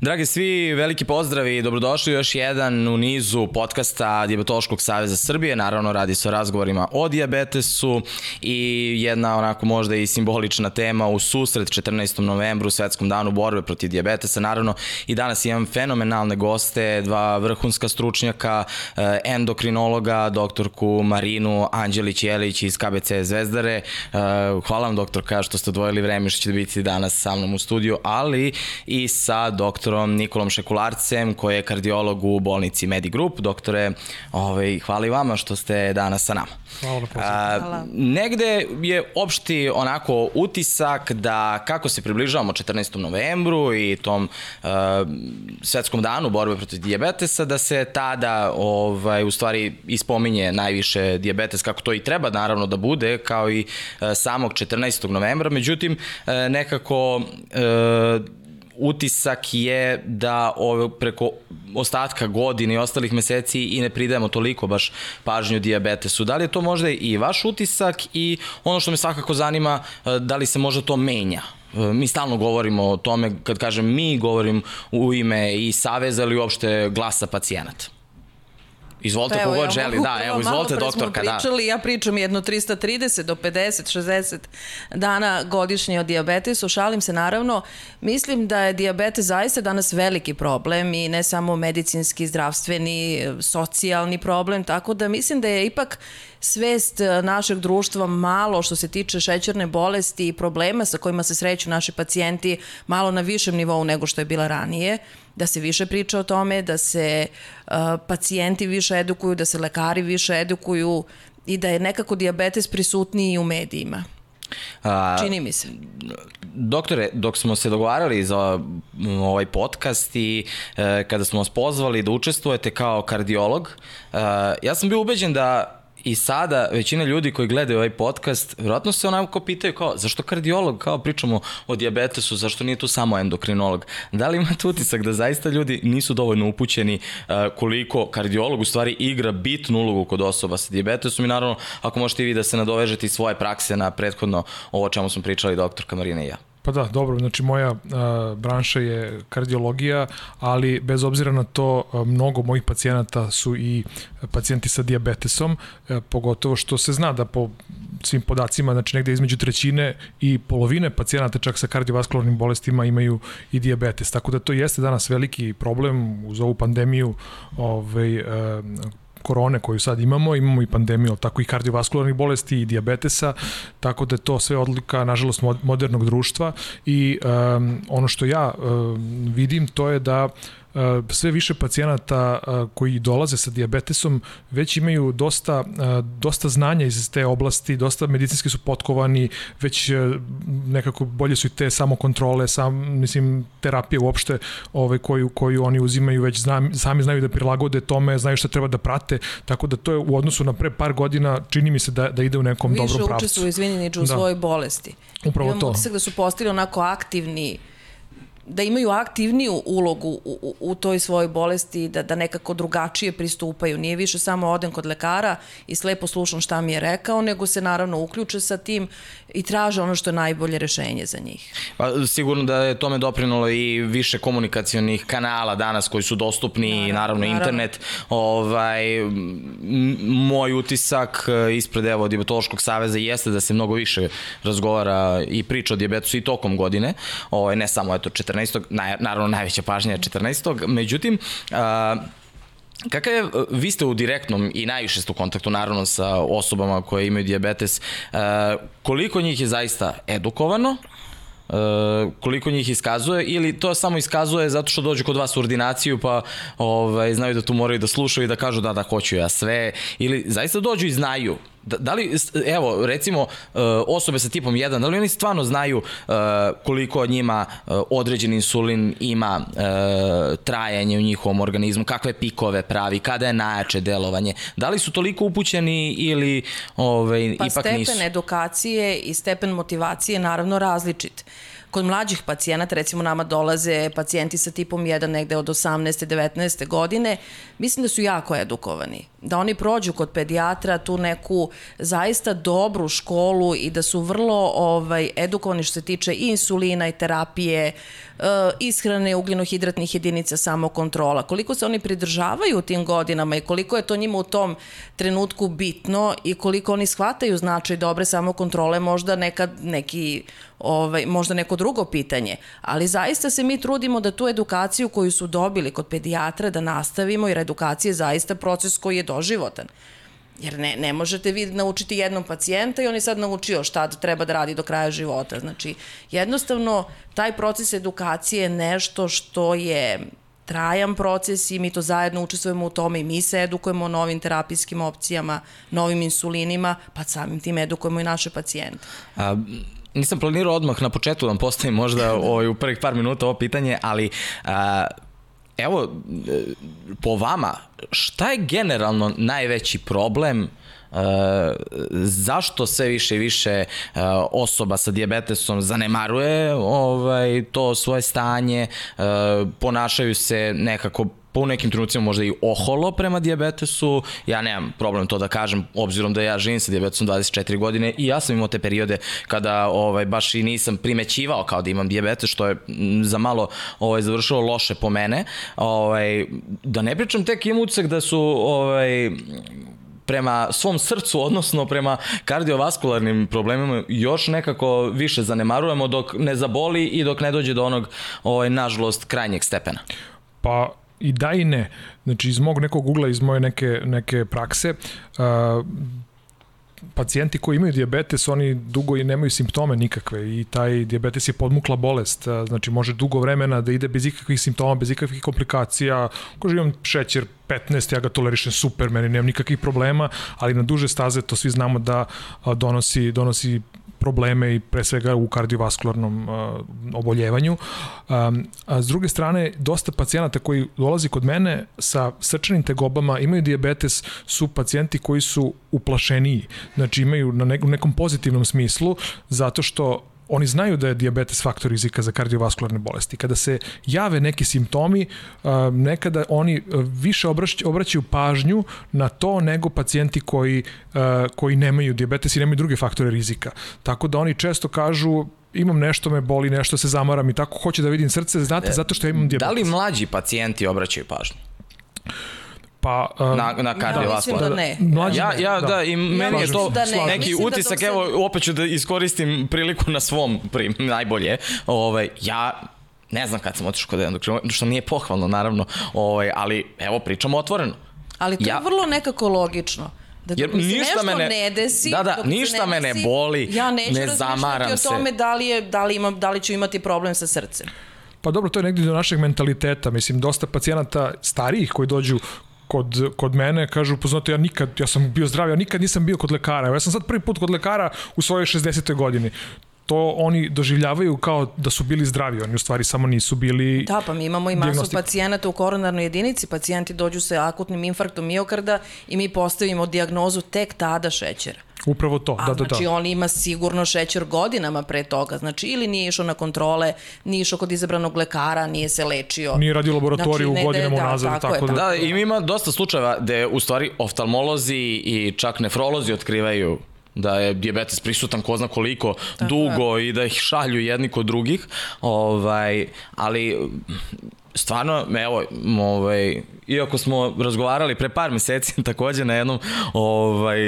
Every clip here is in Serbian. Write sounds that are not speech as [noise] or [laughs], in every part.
Dragi svi, veliki pozdrav i dobrodošli još jedan u nizu podcasta Diabetološkog saveza Srbije. Naravno, radi se o razgovorima o diabetesu i jedna onako možda i simbolična tema u susret 14. novembru, Svetskom danu borbe protiv diabetesa. Naravno, i danas imam fenomenalne goste, dva vrhunska stručnjaka, eh, endokrinologa, doktorku Marinu Anđelić-Jelić iz KBC Zvezdare. Eh, hvala vam, doktorka, što ste odvojili vreme što ćete biti danas sa mnom u studiju, ali i sa doktorom doktorom Nikolom Šekularcem, koji je kardiolog u bolnici Medigroup. Doktore, ovaj, hvala i vama što ste danas sa nama. Hvala, A, hvala. Negde je opšti onako utisak da kako se približavamo 14. novembru i tom uh, svetskom danu borbe protiv dijabetesa, da se tada ovaj, u stvari ispominje najviše dijabetes, kako to i treba naravno da bude, kao i uh, samog 14. novembra. Međutim, uh, nekako uh, utisak je da ove, preko ostatka godine i ostalih meseci i ne pridajemo toliko baš pažnju diabetesu. Da li je to možda i vaš utisak i ono što me svakako zanima, e, da li se možda to menja? E, mi stalno govorimo o tome, kad kažem mi, govorim u ime i Saveza ili uopšte glasa pacijenata. Izvolite pa kogod ja želi, da, evo, izvolite doktorka, da. Pričali, ja pričam jedno 330 do 50, 60 dana godišnje o diabetesu, šalim se naravno, mislim da je diabetes zaista danas veliki problem i ne samo medicinski, zdravstveni, socijalni problem, tako da mislim da je ipak svest e, našeg društva malo što se tiče šećerne bolesti i problema sa kojima se sreću naši pacijenti malo na višem nivou nego što je bila ranije da se više priča o tome, da se uh, pacijenti više edukuju, da se lekari više edukuju i da je nekako diabetes prisutniji u medijima. A, Čini mi se. Doktore, dok smo se dogovarali za ovaj podcast i e, kada smo vas pozvali da učestvujete kao kardiolog, e, ja sam bio ubeđen da I sada većina ljudi koji gledaju ovaj podcast, vjerojatno se onako pitaju kao, zašto kardiolog, kao pričamo o diabetesu, zašto nije tu samo endokrinolog? Da li imate utisak da zaista ljudi nisu dovoljno upućeni uh, koliko kardiolog u stvari igra bitnu ulogu kod osoba sa diabetesom i naravno ako možete i vi da se nadovežete iz svoje prakse na prethodno ovo o čemu smo pričali doktor Kamarina i ja. Pa da, dobro, znači moja a, branša je kardiologija, ali bez obzira na to a, mnogo mojih pacijenata su i pacijenti sa diabetesom, a, pogotovo što se zna da po svim podacima, znači negde između trećine i polovine pacijenata čak sa kardiovaskularnim bolestima imaju i diabetes. Tako da to jeste danas veliki problem uz ovu pandemiju ovaj, korone koju sad imamo, imamo i pandemiju tako i kardiovaskularnih bolesti i diabetesa, tako da to sve odlika, nažalost, modernog društva i um, ono što ja um, vidim to je da sve više pacijenata koji dolaze sa diabetesom već imaju dosta, dosta znanja iz te oblasti, dosta medicinski su potkovani, već nekako bolje su i te samokontrole, sam, mislim, terapije uopšte ove, koju, koju oni uzimaju, već zna, sami znaju da prilagode tome, znaju šta treba da prate, tako da to je u odnosu na pre par godina čini mi se da, da ide u nekom Više dobrom pravcu. Više učestvuju, izvini, u da. svojoj bolesti. Upravo Imam to. utisak da su postali onako aktivni da imaju aktivniju ulogu u, u, u toj svojoj bolesti, da, da nekako drugačije pristupaju. Nije više samo odem kod lekara i slepo slušam šta mi je rekao, nego se naravno uključe sa tim i traže ono što je najbolje rešenje za njih. Pa, sigurno da je tome doprinulo i više komunikacionih kanala danas koji su dostupni naravno, i naravno, naravno. internet. Ovaj, moj utisak e, ispred evo Diabetološkog saveza jeste da se mnogo više razgovara i priča o diabetesu i tokom godine, ovaj, ne samo eto 14 14. Na, naravno najveća pažnja je 14. Međutim, a, Kakav je, vi ste u direktnom i najviše ste u kontaktu naravno sa osobama koje imaju diabetes, koliko njih je zaista edukovano, koliko njih iskazuje ili to samo iskazuje zato što dođu kod vas u ordinaciju pa ovaj, znaju da tu moraju da slušaju i da kažu da da hoću ja sve ili zaista dođu i znaju Da, da li, evo, recimo, e, osobe sa tipom 1, da li oni stvarno znaju e, koliko njima e, određen insulin ima trajanje u njihovom organizmu, kakve pikove pravi, kada je najjače delovanje? Da li su toliko upućeni ili ovaj, pa ipak nisu? Pa stepen edukacije i stepen motivacije je naravno različit. Kod mlađih pacijenata, recimo nama dolaze pacijenti sa tipom 1 negde od 18. 19. godine, mislim da su jako edukovani da oni prođu kod pedijatra tu neku zaista dobru školu i da su vrlo ovaj, edukovani što se tiče i insulina i terapije, uh, ishrane ugljenohidratnih jedinica, samokontrola. Koliko se oni pridržavaju u tim godinama i koliko je to njima u tom trenutku bitno i koliko oni shvataju značaj dobre samokontrole, možda nekad neki ovaj, možda neko drugo pitanje, ali zaista se mi trudimo da tu edukaciju koju su dobili kod pedijatra da nastavimo jer edukacija je zaista proces koji je doživotan. Jer ne, ne možete vi naučiti jednom pacijenta i on je sad naučio šta treba da radi do kraja života. Znači, jednostavno, taj proces edukacije je nešto što je trajan proces i mi to zajedno učestvujemo u tome i mi se edukujemo o novim terapijskim opcijama, novim insulinima, pa samim tim edukujemo i naše pacijente. A, nisam planirao odmah na početku da vam postavim možda [laughs] ovaj, u prvih par minuta ovo pitanje, ali a, evo, po vama, šta je generalno najveći problem Uh, zašto sve više i više uh, osoba sa dijabetesom zanemaruje ovaj to svoje stanje, uh, ponašaju se nekako po nekim trenucima možda i oholo prema dijabetesu. Ja nemam problem to da kažem, obzirom da ja živim sa dijabetesom 24 godine i ja sam imao te periode kada ovaj, baš i nisam primećivao kao da imam dijabetes, što je za malo ovaj, završilo loše po mene. Ovaj, da ne pričam tek imam utisak da su ovaj, prema svom srcu, odnosno prema kardiovaskularnim problemima još nekako više zanemarujemo dok ne zaboli i dok ne dođe do onog, ovaj, nažalost, krajnjeg stepena. Pa i da i ne. Znači, iz mog nekog ugla, iz moje neke, neke prakse, uh, pacijenti koji imaju dijabetes, oni dugo i nemaju simptome nikakve i taj dijabetes je podmukla bolest, znači može dugo vremena da ide bez ikakvih simptoma, bez ikakvih komplikacija, ako imam šećer 15, ja ga tolerišem super, meni nemam nikakvih problema, ali na duže staze to svi znamo da donosi, donosi probleme i pre svega u kardiovaskularnom uh, oboljevanju. Um, a s druge strane, dosta pacijenata koji dolazi kod mene sa srčanim tegobama, imaju diabetes, su pacijenti koji su uplašeniji. Znači imaju na nekom pozitivnom smislu, zato što oni znaju da je diabetes faktor rizika za kardiovaskularne bolesti. Kada se jave neki simptomi, nekada oni više obraćaju pažnju na to nego pacijenti koji, koji nemaju diabetes i nemaju druge faktore rizika. Tako da oni često kažu imam nešto me boli, nešto se zamaram i tako hoće da vidim srce, znate, zato što ja imam diabetes. Da li mlađi pacijenti obraćaju pažnju? Pa, uh, na, na kardiovaskular. Ja, da ne. Mlađi ja, ja, da, da i meni ja, je to da ne. neki mislim da utisak, da se... evo, opet ću da iskoristim priliku na svom prim, najbolje. Ovaj, ja ne znam kad sam otišao kod endokrina, što nije pohvalno, naravno, ovaj, ali evo, pričamo otvoreno. Ali to ja, je vrlo nekako logično. Da Jer ništa mene, ne desi, da, da, ništa ne me ne boli, ja neću ne zamaram se. o tome da li, je, da, li imam, da li ću imati problem sa srcem. Pa dobro, to je negdje do našeg mentaliteta. Mislim, dosta pacijenata starijih koji dođu kod, kod mene, kažu, poznate, ja nikad, ja sam bio zdrav, ja nikad nisam bio kod lekara. Ja sam sad prvi put kod lekara u svojoj 60. godini to oni doživljavaju kao da su bili zdravi, oni u stvari samo nisu bili Da, pa mi imamo i masu pacijenata u koronarnoj jedinici, pacijenti dođu sa akutnim infarktom miokarda i mi postavimo diagnozu tek tada šećera. Upravo to, A, da, da, znači da. on ima sigurno šećer godinama pre toga, znači ili nije išao na kontrole, nije išao kod izabranog lekara, nije se lečio. Nije radio laboratoriju znači, godinama da, unazad, tako, tako da. Da, i ima dosta slučajeva gde u stvari oftalmolozi i čak nefrolozi otkrivaju da je dijabetes prisutan ko zna koliko Tako dugo je. i da ih šalju jedni kod drugih, ovaj, ali stvarno, evo, ovaj, iako smo razgovarali pre par meseci [laughs] takođe na jednom ovaj,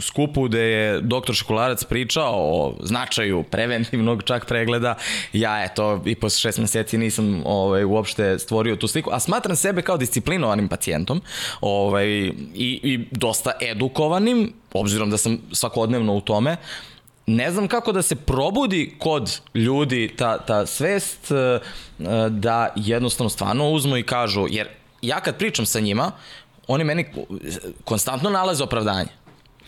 skupu gde je doktor Školarac pričao o značaju preventivnog čak pregleda, ja eto i posle šest meseci nisam ovaj, uopšte stvorio tu sliku, a smatram sebe kao disciplinovanim pacijentom ovaj, i, i dosta edukovanim, obzirom da sam svakodnevno u tome, ne znam kako da se probudi kod ljudi ta, ta svest eh, da jednostavno stvarno uzmu i kažu, jer ja kad pričam sa njima, oni meni konstantno nalaze opravdanje.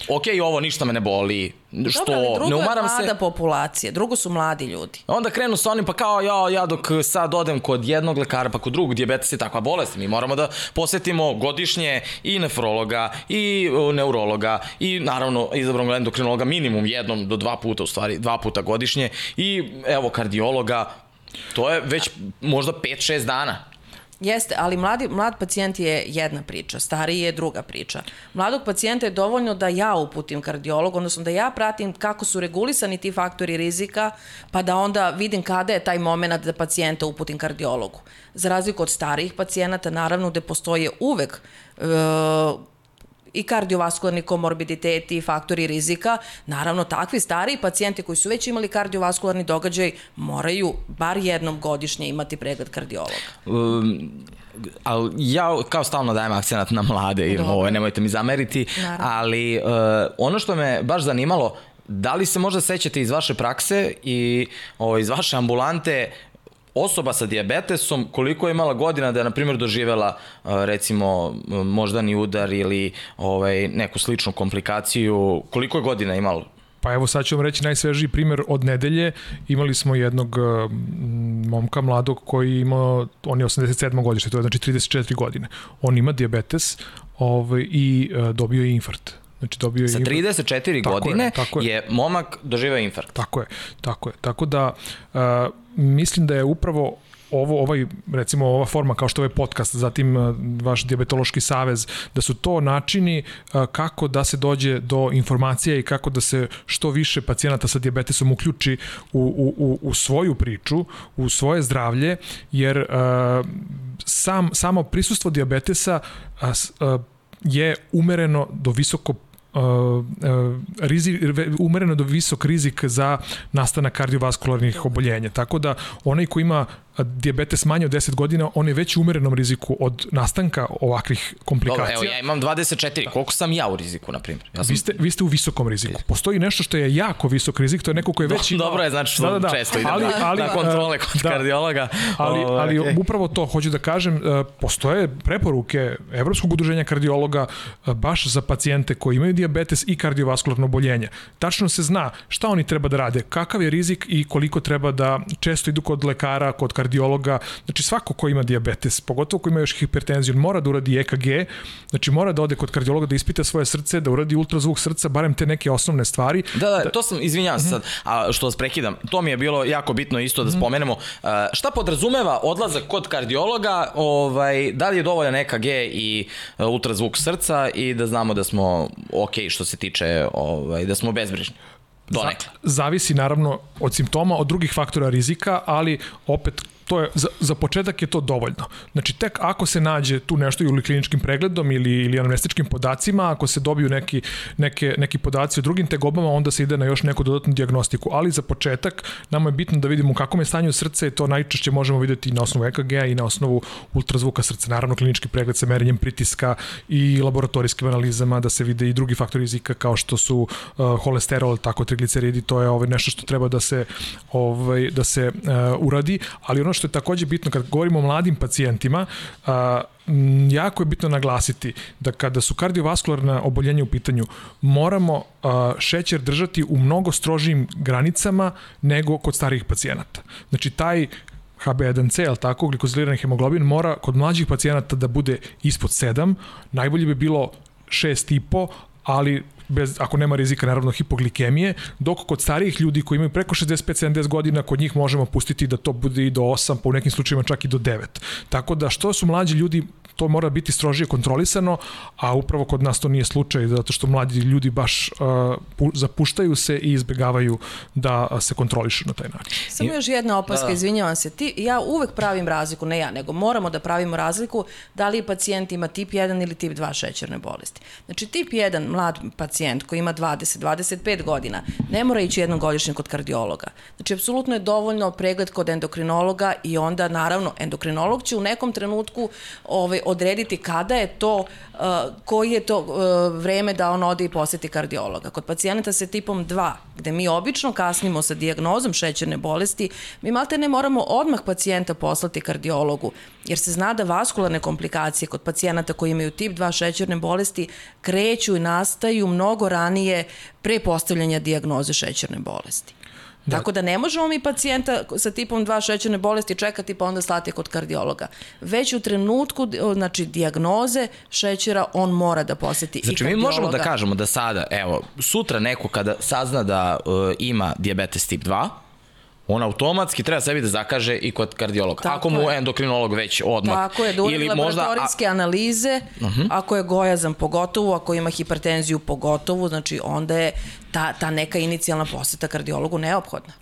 Ok, ovo ništa me ne boli, što Dobro, ne umaram se. Drugo je mlada populacija, drugo su mladi ljudi. Onda krenu sa onim, pa kao ja, ja dok sad odem kod jednog lekara, pa kod drugog, diabetes je takva bolest. Mi moramo da posetimo godišnje i nefrologa, i neurologa, i naravno izabranog endokrinologa minimum jednom do dva puta, u stvari dva puta godišnje, i evo kardiologa, to je već možda 5-6 dana. Jeste, ali mladi, mlad pacijent je jedna priča, stariji je druga priča. Mladog pacijenta je dovoljno da ja uputim kardiolog, odnosno da ja pratim kako su regulisani ti faktori rizika, pa da onda vidim kada je taj moment da pacijenta uputim kardiologu. Za razliku od starijih pacijenata, naravno, gde postoje uvek e, i kardiovaskularni komorbiditeti i faktori rizika, naravno takvi stariji pacijenti koji su već imali kardiovaskularni događaj moraju bar jednom godišnje imati pregled kardiologa. Um, ali ja kao stalno dajem akcenat na mlade i ovo, nemojte mi zameriti, Naravno. ali uh, ono što me baš zanimalo, da li se možda sećate iz vaše prakse i o, ovaj, iz vaše ambulante osoba sa diabetesom, koliko je imala godina da je, na primjer, doživela, recimo, moždani udar ili ovaj, neku sličnu komplikaciju, koliko je godina imala? Pa evo sad ću vam reći najsvežiji primjer od nedelje. Imali smo jednog momka mladog koji ima, on je 87. godište, to je znači 34 godine. On ima diabetes ovaj, i dobio je infarkt. Znači dobio je Sa 34 tako godine je, tako je. je momak doživeo infarkt. Tako je, tako je. Tako da uh, mislim da je upravo ovo ovaj recimo ova forma kao što je ovaj podcast zatim vaš dijabetološki savez da su to načini kako da se dođe do informacija i kako da se što više pacijenata sa dijabetesom uključi u, u, u svoju priču, u svoje zdravlje jer sam samo prisustvo dijabetesa je umereno do visoko Uh, uh, rizik, umereno do visok rizik za nastanak kardiovaskularnih oboljenja. Tako da onaj ko ima diabetes manje od 10 godina, on je već u umerenom riziku od nastanka ovakvih komplikacija. Dobro, evo ja imam 24, koliko sam ja u riziku, na primjer? Ja sam... vi, ste, vi ste u visokom riziku. Postoji nešto što je jako visok rizik, to je neko ko je već... Dobro je, znači da, da, da. često idem ali, ali, na kontrole kod da, kardiologa. Ali, Ovo, ali okay. upravo to, hoću da kažem, e, postoje preporuke Evropskog udruženja kardiologa e, baš za pacijente koji imaju diabetes i kardiovaskularno oboljenje. Tačno se zna šta oni treba da rade, kakav je rizik i koliko treba da često idu kod lekara, kod kardiologa kardiologa, znači svako ko ima diabetes, pogotovo ko ima još hipertenziju, mora da uradi EKG, znači mora da ode kod kardiologa da ispita svoje srce, da uradi ultrazvuk srca, barem te neke osnovne stvari. Da, da, da... to sam, izvinjavam se sad, a što vas prekidam, to mi je bilo jako bitno isto da mhm. spomenemo. Šta podrazumeva odlazak kod kardiologa, ovaj, da li je dovoljan EKG i e, ultrazvuk srca i da znamo da smo ok što se tiče, ovaj, da smo bezbrižni? Donekle. Zavisi naravno od simptoma, od drugih faktora rizika, ali opet to je, za, za početak je to dovoljno. Znači, tek ako se nađe tu nešto ili kliničkim pregledom ili, ili anamnestičkim podacima, ako se dobiju neki, neke, neki podaci o drugim tegobama, onda se ide na još neku dodatnu diagnostiku. Ali za početak nama je bitno da vidimo u kakvom je stanju srca i to najčešće možemo videti na osnovu EKG-a i na osnovu ultrazvuka srca. Naravno, klinički pregled sa merenjem pritiska i laboratorijskim analizama da se vide i drugi faktori rizika kao što su uh, holesterol, tako trigliceridi, to je ovaj, nešto što treba da se ovaj da se uh, uradi, ali ono što je takođe bitno kad govorimo o mladim pacijentima, a, jako je bitno naglasiti da kada su kardiovaskularna oboljenja u pitanju, moramo a, šećer držati u mnogo strožijim granicama nego kod starijih pacijenata. Znači, taj HB1C, ali tako, glikozilirani hemoglobin mora kod mlađih pacijenata da bude ispod 7, najbolje bi bilo 6,5, ali bez, ako nema rizika naravno hipoglikemije, dok kod starijih ljudi koji imaju preko 65-70 godina, kod njih možemo pustiti da to bude i do 8, pa u nekim slučajima čak i do 9. Tako da što su mlađi ljudi to mora biti strožije kontrolisano, a upravo kod nas to nije slučaj, zato što mladi ljudi baš uh, zapuštaju se i izbegavaju da se kontrolišu na taj način. Samo još jedna opaska, da. izvinjavam se. Ti, ja uvek pravim razliku, ne ja, nego moramo da pravimo razliku da li pacijent ima tip 1 ili tip 2 šećerne bolesti. Znači, tip 1 mlad pacijent koji ima 20-25 godina ne mora ići jednom godišnjem kod kardiologa. Znači, apsolutno je dovoljno pregled kod endokrinologa i onda, naravno, endokrinolog će u nekom trenutku ovaj, odrediti kada je to, uh, koji je to uh, vreme da on ode i poseti kardiologa. Kod pacijenata sa tipom 2, gde mi obično kasnimo sa diagnozom šećerne bolesti, mi malte ne moramo odmah pacijenta poslati kardiologu, jer se zna da vaskularne komplikacije kod pacijenata koji imaju tip 2 šećerne bolesti kreću i nastaju mnogo ranije pre postavljanja diagnoze šećerne bolesti. Da. Tako da ne možemo mi pacijenta sa tipom 2 šećerne bolesti čekati pa onda slati kod kardiologa. Već u trenutku znači dijagnoze šećera on mora da poseti znači, i kardiologa. Znači mi možemo da kažemo da sada, evo, sutra neko kada sazna da uh, ima diabetes tip 2, on automatski treba sebi da zakaže i kod kardiologa. Tako ako mu je. endokrinolog već odmah. Tako je, da uradi Ili možda, a- laboratorijske analize, uh Mhm. -huh. ako je gojazan pogotovo, ako ima hipertenziju pogotovo, znači onda je ta, ta neka inicijalna poseta kardiologu neophodna.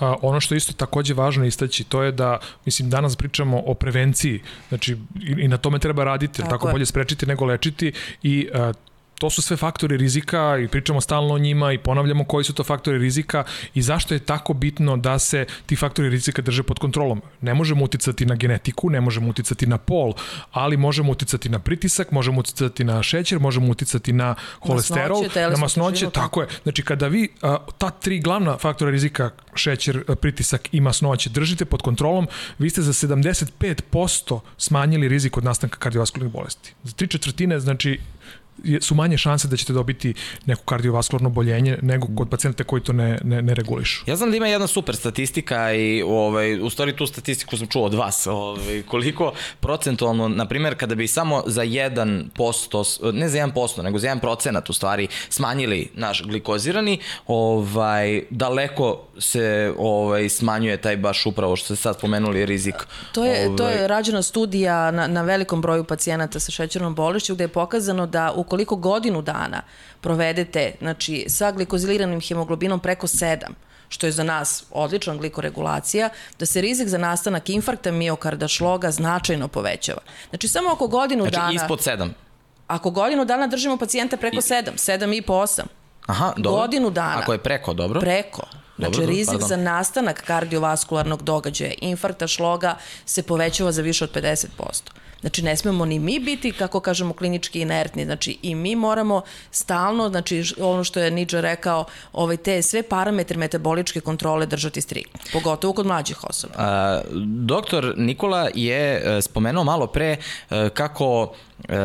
A, ono što je isto takođe važno istaći, to je da, mislim, danas pričamo o prevenciji, znači i, i na tome treba raditi, tako, Tako tako je. bolje sprečiti nego lečiti i a, to su sve faktori rizika i pričamo stalno o njima i ponavljamo koji su to faktori rizika i zašto je tako bitno da se ti faktori rizika drže pod kontrolom. Ne možemo uticati na genetiku, ne možemo uticati na pol, ali možemo uticati na pritisak, možemo uticati na šećer, možemo uticati na holesterol, Masnoće, na masnoće, tako. tako je. Znači kada vi ta tri glavna faktora rizika, šećer, pritisak i masnoće držite pod kontrolom, vi ste za 75% smanjili rizik od nastanka kardiovaskularnih bolesti. Za tri četvrtine, znači su manje šanse da ćete dobiti neko kardiovaskularno boljenje nego kod pacijenta koji to ne, ne, ne regulišu. Ja znam da ima jedna super statistika i ovaj, u stvari tu statistiku sam čuo od vas. Ovaj, koliko procentualno, na primjer, kada bi samo za 1%, ne za 1%, nego za 1% u stvari smanjili naš glikozirani, ovaj, daleko se ovaj, smanjuje taj baš upravo što ste sad spomenuli rizik. To je, ovaj, to je rađena studija na, na velikom broju pacijenata sa šećernom bolešću gde je pokazano da ukoliko godinu dana provedete znači, sa glikoziliranim hemoglobinom preko 7, što je za nas odlična glikoregulacija, da se rizik za nastanak infarkta miokarda šloga značajno povećava. Znači samo oko godinu Znači dana, ispod 7. ako godinu dana držimo pacijenta preko 7, 7 i po 8, Aha, dobro. Godinu dana. Ako je preko, dobro. Preko. Znači, Dobro, rizik pardon. za nastanak kardiovaskularnog događaja, infarkta šloga, se povećava za više od 50%. Znači, ne smemo ni mi biti, kako kažemo, klinički inertni. Znači, i mi moramo stalno, znači, ono što je Niđa rekao, ovaj, te sve parametre metaboličke kontrole držati striktno. Pogotovo kod mlađih osoba. A, doktor Nikola je e, spomenuo malo pre e, kako e,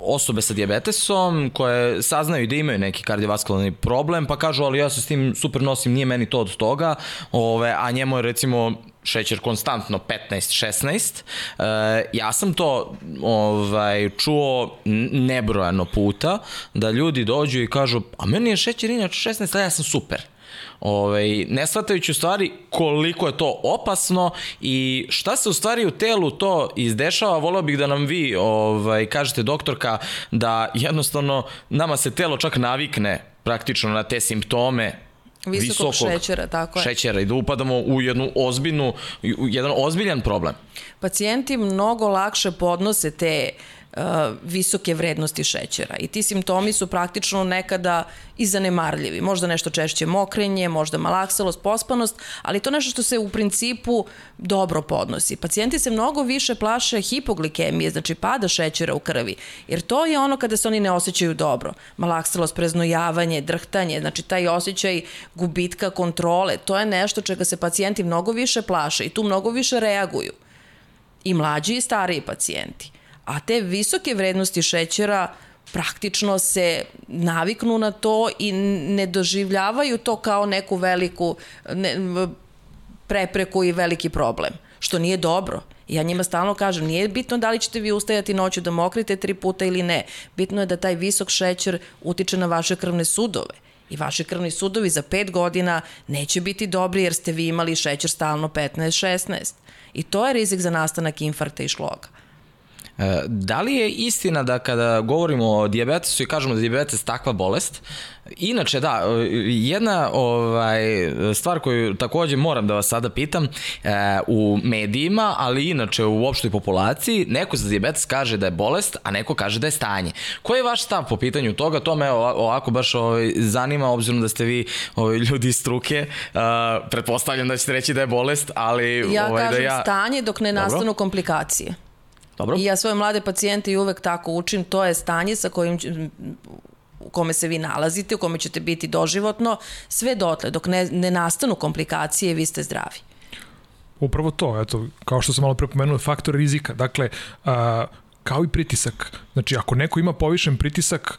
osobe sa dijabetesom koje saznaju da imaju neki kardiovaskularni problem, pa kažu ali ja se s tim super nosim, nije meni to od toga, ove, a njemu je recimo šećer konstantno 15-16. E, ja sam to ovaj, čuo nebrojano puta, da ljudi dođu i kažu, a meni je šećer inače 16, a ja sam super. Ovaj, ne shvatajući u stvari koliko je to opasno i šta se u stvari u telu to izdešava, voleo bih da nam vi ovaj, kažete doktorka da jednostavno nama se telo čak navikne praktično na te simptome Visokog šećera, tako je. šećera i da upadamo u jednu ozbiljnu, u jedan ozbiljan problem. pacijenti mnogo lakše podnose te uh, visoke vrednosti šećera i ti simptomi su praktično nekada i zanemarljivi. Možda nešto češće mokrenje, možda malakselost, pospanost, ali to nešto što se u principu dobro podnosi. Pacijenti se mnogo više plaše hipoglikemije, znači pada šećera u krvi, jer to je ono kada se oni ne osjećaju dobro. Malakselost, preznojavanje, drhtanje, znači taj osjećaj gubitka kontrole, to je nešto čega se pacijenti mnogo više plaše i tu mnogo više reaguju i mlađi i stariji pacijenti. A te visoke vrednosti šećera praktično se naviknu na to i ne doživljavaju to kao neku veliku ne, prepreku i veliki problem, što nije dobro. Ja njima stalno kažem, nije bitno da li ćete vi ustajati noću da mokrite tri puta ili ne. Bitno je da taj visok šećer utiče na vaše krvne sudove. I vaši krvni sudovi za 5 godina neće biti dobri jer ste vi imali šećer stalno 15-16. I to je rizik za nastanak infarkta i šloga. E, Da li je istina da kada govorimo o dijabetesu i kažemo da je dijabetes takva bolest, inače da, e, jedna ovaj, stvar koju takođe moram da vas sada pitam, e, u medijima, ali inače u opštoj populaciji, neko za dijabetes kaže da je bolest, a neko kaže da je stanje. Koji je vaš stav po pitanju toga? To me ova- ovako baš ovaj, zanima, obzirom da ste vi ovaj, ljudi iz struke, pretpostavljam da ćete reći da je bolest, ali Ja ovaj, kažem da ja... stanje dok ne Dobro. nastanu komplikacije. Dobro? I ja svoje mlade pacijente i uvek tako učim, to je stanje sa kojim u kome se vi nalazite, u kome ćete biti doživotno, sve dotle, dok ne, ne nastanu komplikacije, vi ste zdravi. Upravo to, eto, kao što sam malo prepomenuo, faktor rizika. Dakle, a, kao i pritisak. Znači, ako neko ima povišen pritisak,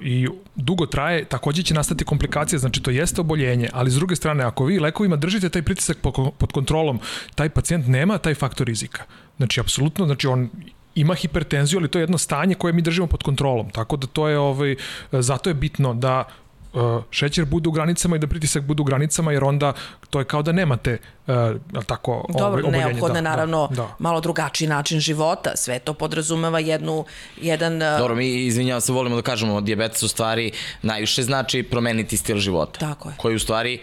i dugo traje, takođe će nastati komplikacije, znači to jeste oboljenje, ali s druge strane, ako vi lekovima držite taj pritisak po- pod kontrolom, taj pacijent nema taj faktor rizika. Znači, apsolutno, znači on ima hipertenziju, ali to je jedno stanje koje mi držimo pod kontrolom. Tako da to je, ovaj, zato je bitno da uh, šećer bude u granicama i da pritisak bude u granicama, jer onda to je kao da nemate uh, tako Dobro, ovaj, neophodno da, naravno da, da. malo drugačiji način života, sve to podrazumeva jednu, jedan... Uh... Dobro, mi izvinjamo se, volimo da kažemo, diabetes u stvari najviše znači promeniti stil života. Tako je. Koji u stvari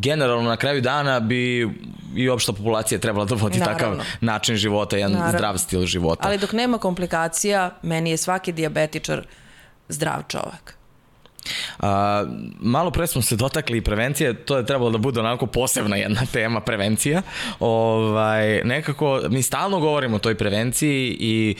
generalno na kraju dana bi i opšta populacija trebala da vodi Naravno. takav način života, jedan Naravno. zdrav stil života. Ali dok nema komplikacija, meni je svaki diabetičar zdrav čovek. A, malo pre smo se dotakli prevencije, to je trebalo da bude onako posebna jedna tema prevencija. Ovaj, nekako, mi stalno govorimo o toj prevenciji i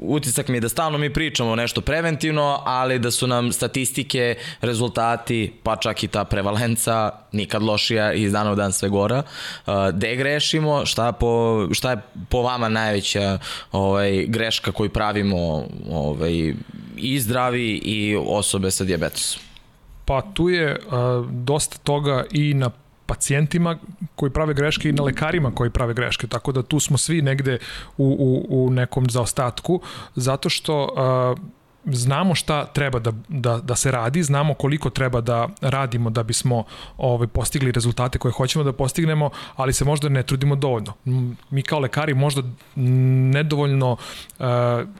utisak mi je da stalno mi pričamo nešto preventivno, ali da su nam statistike, rezultati, pa čak i ta prevalenca nikad lošija i iz dana u dan sve gora. Gde grešimo, šta, po, šta je po vama najveća ovaj, greška koju pravimo ovaj, i zdravi i osobe sa diabetesom? Pa tu je uh, dosta toga i na pacijentima koji prave greške i na lekarima koji prave greške, tako da tu smo svi negde u, u, u nekom zaostatku, zato što uh, znamo šta treba da, da, da se radi, znamo koliko treba da radimo da bismo ovaj, postigli rezultate koje hoćemo da postignemo, ali se možda ne trudimo dovoljno. Mi kao lekari možda nedovoljno uh,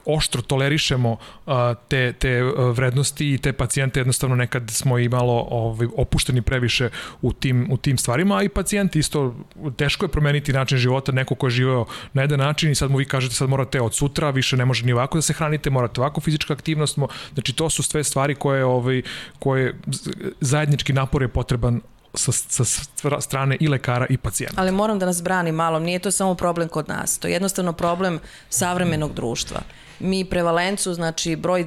oštro tolerišemo uh, te, te vrednosti i te pacijente jednostavno nekad smo i malo ovaj, opušteni previše u tim, u tim stvarima, a i pacijenti isto teško je promeniti način života, neko ko je živeo na jedan način i sad mu vi kažete sad morate od sutra, više ne može ni ovako da se hranite, morate ovako fizička aktivnost aktivnost smo, znači to su sve stvari koje, ovaj, koje zajednički napor je potreban sa, sa strane i lekara i pacijenta. Ali moram da nas brani malo, nije to samo problem kod nas, to je jednostavno problem savremenog društva. Mi prevalencu, znači broj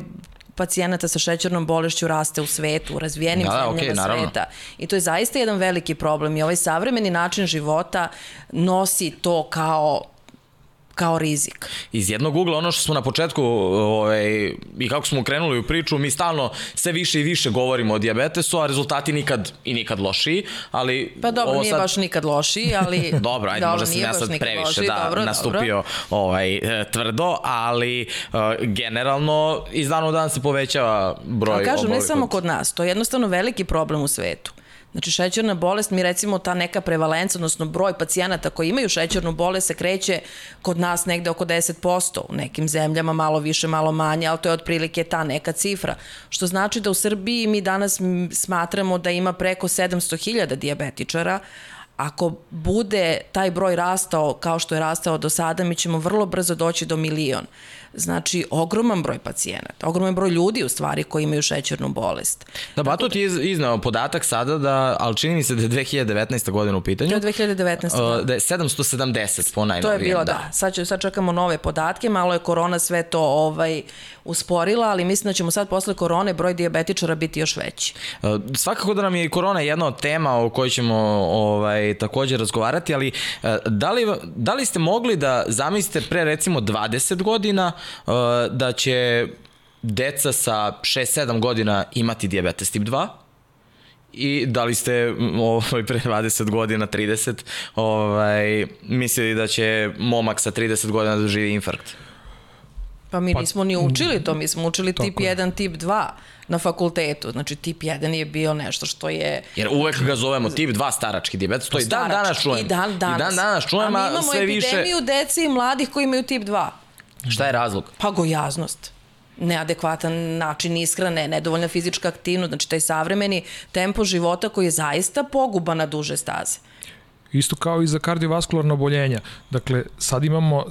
pacijenata sa šećernom bolešću raste u svetu, u razvijenim da, da, zemljama okay, naravno. sveta. I to je zaista jedan veliki problem i ovaj savremeni način života nosi to kao kao rizik. Iz jednog ugla, ono što smo na početku ovaj, i kako smo krenuli u priču, mi stalno sve više i više govorimo o diabetesu, a rezultati nikad i nikad lošiji, ali... Pa dobro, ovo nije baš nikad lošiji, ali... [laughs] dobro, ajde, dobro, možda sam ja sad previše lošiji, da dobro, nastupio dobro. Ovaj, e, tvrdo, ali uh, generalno iz dana u dan se povećava broj... Ali kažem, ne samo kod nas, to je jednostavno veliki problem u svetu. Znači šećerna bolest, mi recimo ta neka prevalenca, odnosno broj pacijenata koji imaju šećernu bolest se kreće kod nas negde oko 10%, u nekim zemljama malo više, malo manje, ali to je otprilike ta neka cifra. Što znači da u Srbiji mi danas smatramo da ima preko 700.000 diabetičara, ako bude taj broj rastao kao što je rastao do sada, mi ćemo vrlo brzo doći do milion. Znači, ogroman broj pacijenata, ogroman broj ljudi u stvari koji imaju šećernu bolest. Da, Batut je iznao podatak sada da, ali čini mi se da je 2019. godina u pitanju. To je 2019. Uh, da je 770 po najnovijem. To je bilo, da. da. Sad, će, sad čekamo nove podatke, malo je korona sve to ovaj, usporila, ali mislim da ćemo sad posle korone broj diabetičara biti još veći. Uh, svakako da nam je i korona jedna od tema o kojoj ćemo ovaj, takođe razgovarati, ali uh, da, li, da li ste mogli da zamislite pre recimo 20 godina da će deca sa 6-7 godina imati diabetes tip 2? i da li ste ovaj, pre 20 godina, 30, ovaj, mislili da će momak sa 30 godina da doživi infarkt? Pa mi pa, nismo ni učili to, mi smo učili tip 1, tip 2 na fakultetu. Znači, tip 1 je bio nešto što je... Jer uvek ga zovemo tip 2 starački diabetes, to i dan danas čujem. I dan danas. I dan danas čujem, a, mi imamo sve više... epidemiju dece i mladih koji imaju tip 2. Šta je razlog? Pa gojaznost neadekvatan način ishrane, nedovoljna fizička aktivnost, znači taj savremeni tempo života koji je zaista poguba na duže staze. Isto kao i za kardiovaskularno oboljenja. Dakle, sad imamo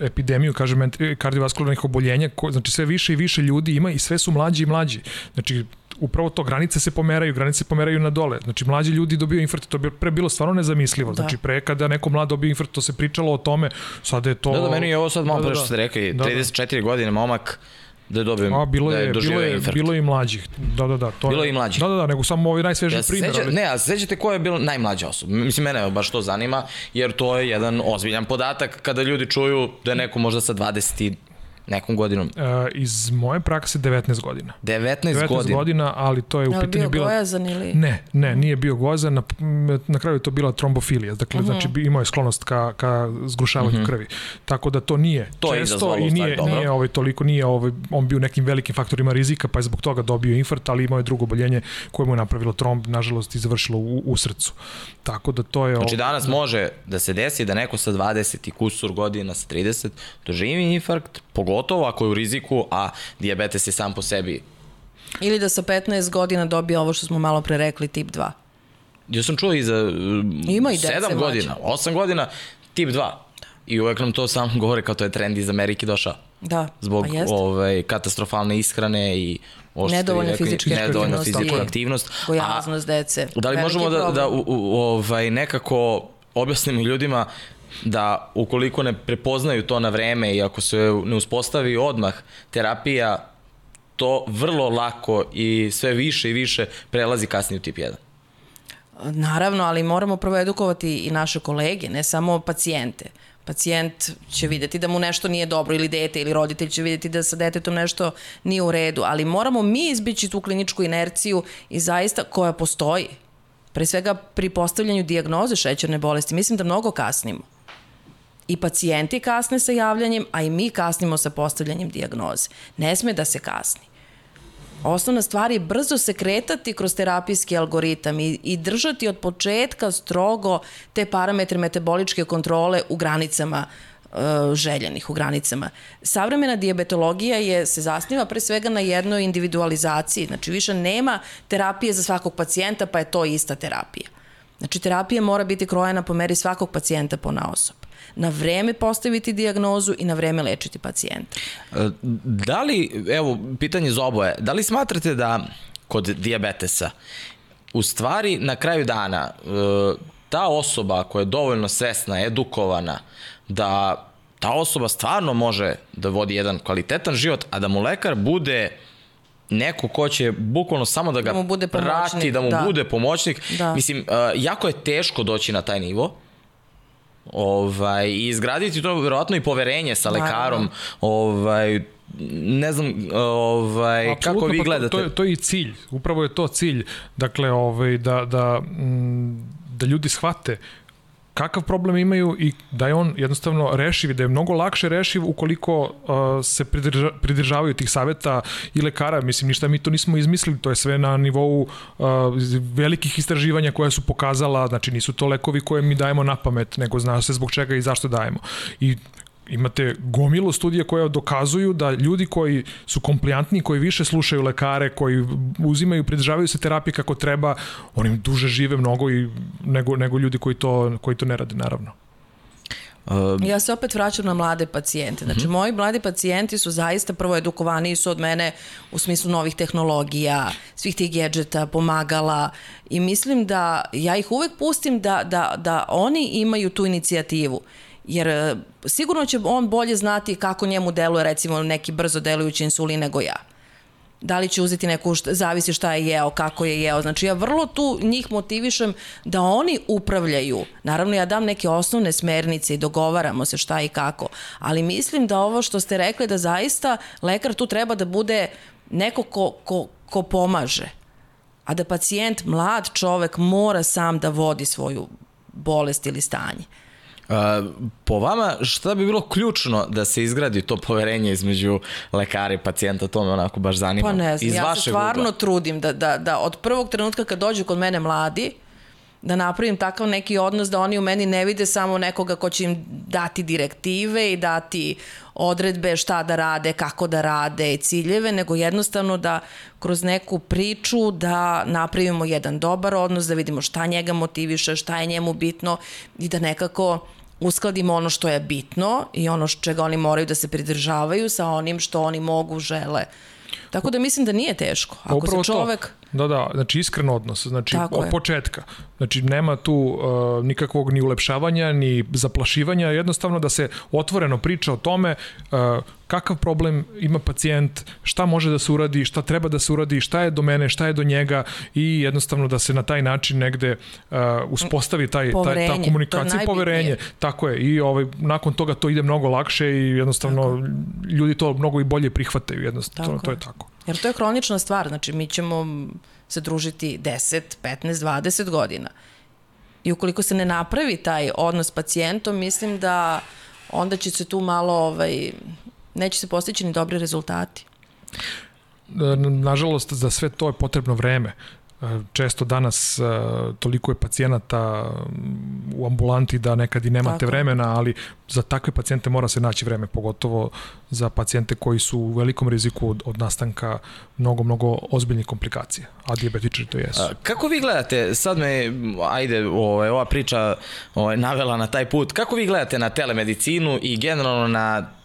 epidemiju, kažem, kardiovaskularnih oboljenja, ko, znači sve više i više ljudi ima i sve su mlađi i mlađi. Znači, upravo to, granice se pomeraju, granice se pomeraju na dole. Znači, mlađi ljudi dobiju infarkt, to bi pre bilo stvarno nezamislivo. Da. Znači, pre kada neko mlad dobije infarkt, to se pričalo o tome, sada je to... Da, da, meni je ovo sad malo da, da, pre što ste rekli, da, 34 da. godine, momak, da dobijem a, bilo da je, da je bilo je, infarkt. Bilo je i mlađih. Da, da, da. To bilo je i mlađih. Da, da, da, nego samo ovaj najsvežiji ja primjer. Seća, ali... Ne, a sećate ko je bilo najmlađa osoba? Mislim, mene baš to zanima, jer to je jedan ozbiljan podatak kada ljudi čuju da je neko možda sa 20 nekom godinom? Uh, iz moje prakse 19 godina. 19, 19 godina. godina, ali to je u Je li pitanju bio bila... gojazan ili... Ne, ne, nije bio gozan, na, na kraju je to bila trombofilija, dakle, uh Mhm. -huh. znači bi- imao je sklonost ka, ka zgrušavanju uh -huh. krvi. Tako da to nije Mhm. To je često izazvalo, i nije, dobro. nije ovaj, toliko, nije ovaj, on bio nekim velikim faktorima rizika, pa je zbog toga dobio infarkt, ali imao je drugo oboljenje koje mu je napravilo tromb, nažalost, i završilo u, u srcu. Tako da to je... Znači ovaj, danas može da se desi da neko sa 20 i kusur godina, sa 30, doživi infarkt, pogotovo ako je u riziku, a diabetes je sam po sebi. Ili da sa 15 godina dobije ovo što smo malo pre rekli, tip 2. Ja sam čuo i za Ima i dece 7 mlađe. godina, 8 godina, tip 2. I uvek nam to samo [laughs] govore kao to je trend iz Amerike došao. Da, Zbog pa jeste. ovaj, katastrofalne ishrane i Nedovoljne rekli, fizičke nedovoljna aktivnosti. fizička aktivnost. A Gojaznost dece. Da li možemo da, problem. da u, u, ovaj, nekako objasnimo ljudima da ukoliko ne prepoznaju to na vreme i ako se ne uspostavi odmah terapija, to vrlo lako i sve više i više prelazi kasnije u tip 1. Naravno, ali moramo prvo edukovati i naše kolege, ne samo pacijente. Pacijent će videti da mu nešto nije dobro ili dete ili roditelj će videti da sa detetom nešto nije u redu, ali moramo mi izbići tu kliničku inerciju i zaista koja postoji. Pre svega pri postavljanju dijagnoze šećerne bolesti, mislim da mnogo kasnimo. I pacijenti kasne sa javljanjem, a i mi kasnimo sa postavljanjem dijagnoze. Ne sme da se kasni. Osnovna stvar je brzo se kretati kroz terapijski algoritam i, i držati od početka strogo te parametre metaboličke kontrole u granicama e, željenih u granicama. Savremena diabetologija je, se zasniva pre svega na jednoj individualizaciji, znači više nema terapije za svakog pacijenta pa je to ista terapija. Znači terapija mora biti krojena po meri svakog pacijenta po naosob. Na vreme postaviti dijagnozu i na vreme lečiti pacijenta. E, Da li, evo, pitanje za oboje, da li smatrate da kod diabetesa u stvari na kraju dana e, ta osoba koja je dovoljno svesna, edukovana, da ta osoba stvarno može da vodi jedan kvalitetan život, a da mu lekar bude neko ko će bukvalno samo da ga Da prati, da mu da. bude pomoćnik. Da. Mislim, e, jako je teško doći na taj nivo ovaj, i izgraditi to verovatno i poverenje sa Naravno. lekarom, ovaj, ne znam ovaj, kako Apsolutno, vi pa to- gledate. To, je, to je i cilj, upravo je to cilj, dakle, ovaj, da, da, mm, da ljudi shvate kakav problem imaju i da je on jednostavno rešiv i da je mnogo lakše rešiv ukoliko uh, se pridrža, pridržavaju tih saveta i lekara. Mislim, ništa mi to nismo izmislili, to je sve na nivou uh, velikih istraživanja koja su pokazala, znači nisu to lekovi koje mi dajemo na pamet, nego zna se zbog čega i zašto dajemo. I imate gomilu studija koja dokazuju da ljudi koji su komplijantni, koji više slušaju lekare, koji uzimaju, pridržavaju se terapije kako treba, oni duže žive mnogo i nego, nego ljudi koji to, koji to ne rade, naravno. Ja se opet vraćam na mlade pacijente. Znači, Mhm. moji mladi pacijenti su zaista prvo edukovaniji su od mene u smislu novih tehnologija, svih tih gadžeta, pomagala i mislim da ja ih uvek pustim da, da, da oni imaju tu inicijativu. Jer e, sigurno će on bolje znati kako njemu deluje recimo neki brzo delujući insulin nego ja da li će uzeti neku, šta, zavisi šta je jeo, kako je jeo. Znači ja vrlo tu njih motivišem da oni upravljaju. Naravno ja dam neke osnovne smernice i dogovaramo se šta i kako. Ali mislim da ovo što ste rekli da zaista lekar tu treba da bude neko ko, ko, ko pomaže. A da pacijent, mlad čovek mora sam da vodi svoju bolest ili stanje. Po vama, šta bi bilo ključno da se izgradi to poverenje između lekara i pacijenta? To me onako baš zanima. Pa ne znam, Iz ja se stvarno ugla. trudim da, da, da od prvog trenutka kad dođu kod mene mladi, da napravim takav neki odnos da oni u meni ne vide samo nekoga ko će im dati direktive i dati odredbe šta da rade, kako da rade i ciljeve, nego jednostavno da kroz neku priču da napravimo jedan dobar odnos, da vidimo šta njega motiviše, šta je njemu bitno i da nekako uskladimo ono što je bitno i ono čega oni moraju da se pridržavaju sa onim što oni mogu, žele. Tako da mislim da nije teško. Ako se upravo čovek... To. Da, da, znači iskren odnos, znači Tako od je. početka. Znači nema tu uh, nikakvog ni ulepšavanja, ni zaplašivanja, jednostavno da se otvoreno priča o tome uh, kakav problem ima pacijent, šta može da se uradi, šta treba da se uradi, šta je do mene, šta je do njega i jednostavno da se na taj način negde uh, uspostavi taj, taj, ta komunikacija i poverenje. Tako je. I ovaj, nakon toga to ide mnogo lakše i jednostavno tako. ljudi to mnogo i bolje prihvataju. Jednostavno, tako. to je tako. Jer to je hronična stvar. Znači, mi ćemo se družiti 10, 15, 20 godina. I ukoliko se ne napravi taj odnos s pacijentom, mislim da onda će se tu malo, ovaj, neće se postići ni dobri rezultati. Nažalost, za sve to je potrebno vreme često danas e, toliko je pacijenata u ambulanti da nekad i nemate Tako. vremena, ali za takve pacijente mora se naći vreme, pogotovo za pacijente koji su u velikom riziku od, od nastanka mnogo, mnogo ozbiljnih komplikacija, a diabetičari to jesu. A, kako vi gledate, sad me, ajde, ovaj, ova priča ovaj, navela na taj put, kako vi gledate na telemedicinu i generalno na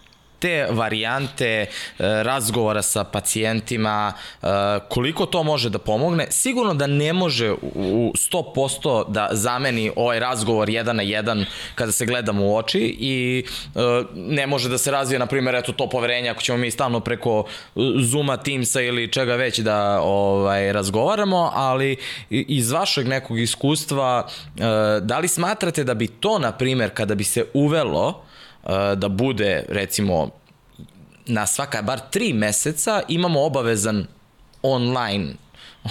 te varijante e, razgovora sa pacijentima, e, koliko to može da pomogne, sigurno da ne može u 100% da zameni ovaj razgovor jedan na jedan kada se gledamo u oči i e, ne može da se razvije, na primjer, eto to poverenje ako ćemo mi stalno preko Zuma, Teamsa ili čega već da ovaj, razgovaramo, ali iz vašeg nekog iskustva, da li smatrate da bi to, na primjer, kada bi se uvelo, da bude recimo na svaka bar tri meseca imamo obavezan online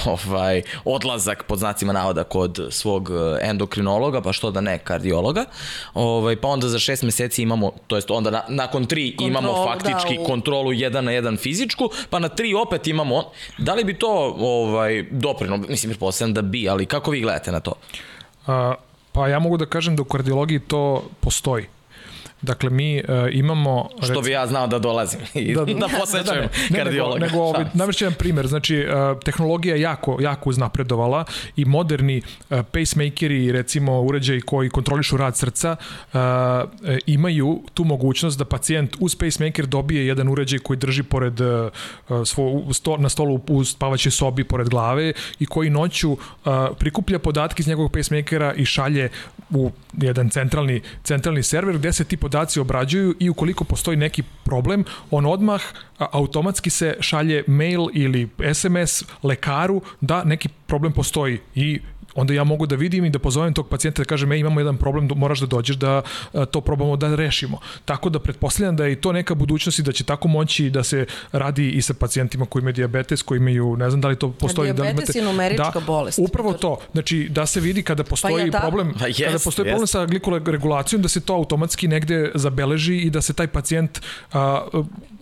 ovaj, odlazak pod znacima navoda kod svog eh, endokrinologa, pa što da ne kardiologa, ovaj, pa onda za šest meseci imamo, to jest onda na, nakon tri Kontrol, imamo faktički da, u... kontrolu jedan na jedan fizičku, pa na tri opet imamo, da li bi to ovaj, doprino, mislim, pretpostavljam da bi, ali kako vi gledate na to? A, pa ja mogu da kažem da u kardiologiji to postoji. Dakle, mi uh, imamo... Što bi ja znao da dolazim i da, da, da posvećujem da, da, kardiologa. Nego, nego ovaj, navešću jedan primer. Znači, uh, tehnologija jako, jako uznapredovala i moderni uh, pacemakeri, recimo uređaji koji kontrolišu rad srca, uh, imaju tu mogućnost da pacijent uz pacemaker dobije jedan uređaj koji drži pored uh, svo, sto, na stolu u spavaćoj sobi pored glave i koji noću uh, prikuplja podatke iz njegovog pacemakera i šalje u jedan centralni, centralni server gde se ti podaci obrađuju i ukoliko postoji neki problem, on odmah automatski se šalje mail ili SMS lekaru da neki problem postoji i onda ja mogu da vidim i da pozovem tog pacijenta da kažem, ej, imamo jedan problem, moraš da dođeš da to probamo da rešimo. Tako da pretpostavljam da je i to neka budućnost i da će tako moći da se radi i sa pacijentima koji imaju diabetes, koji imaju, ne znam da li to postoji. Diabetes da imate, je numerička da, bolest. Upravo to. Znači, da se vidi kada postoji pa ja, problem, pa yes, kada postoji yes. problem sa glikoregulacijom, da se to automatski negde zabeleži i da se taj pacijent a,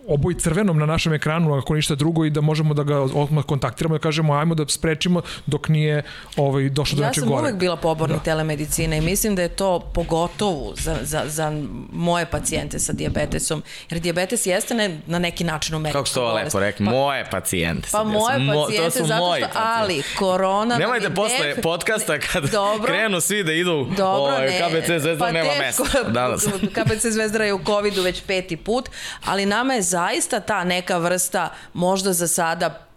oboji crvenom na našem ekranu, ako ništa drugo, i da možemo da ga odmah kontaktiramo i da kažemo ajmo da sprečimo dok nije ovaj, došlo do nečeg gore. Ja sam uvek bila pobornik da. telemedicine i mislim da je to pogotovo za, za, za moje pacijente sa diabetesom, jer diabetes jeste ne, na neki način umerička Kako što lepo rekli, pa, moje pacijente. Pa moje mo, pacijente, zato što, pacijente. ali korona... Nemojte posle def... podcasta kad dobro, krenu svi da idu dobro, ovaj, ne, KBC Zvezdara pa nema mesta danas. [laughs] KBC Zvezdara je u COVID-u već peti put, ali nama je zaista ta neka vrsta možda za sada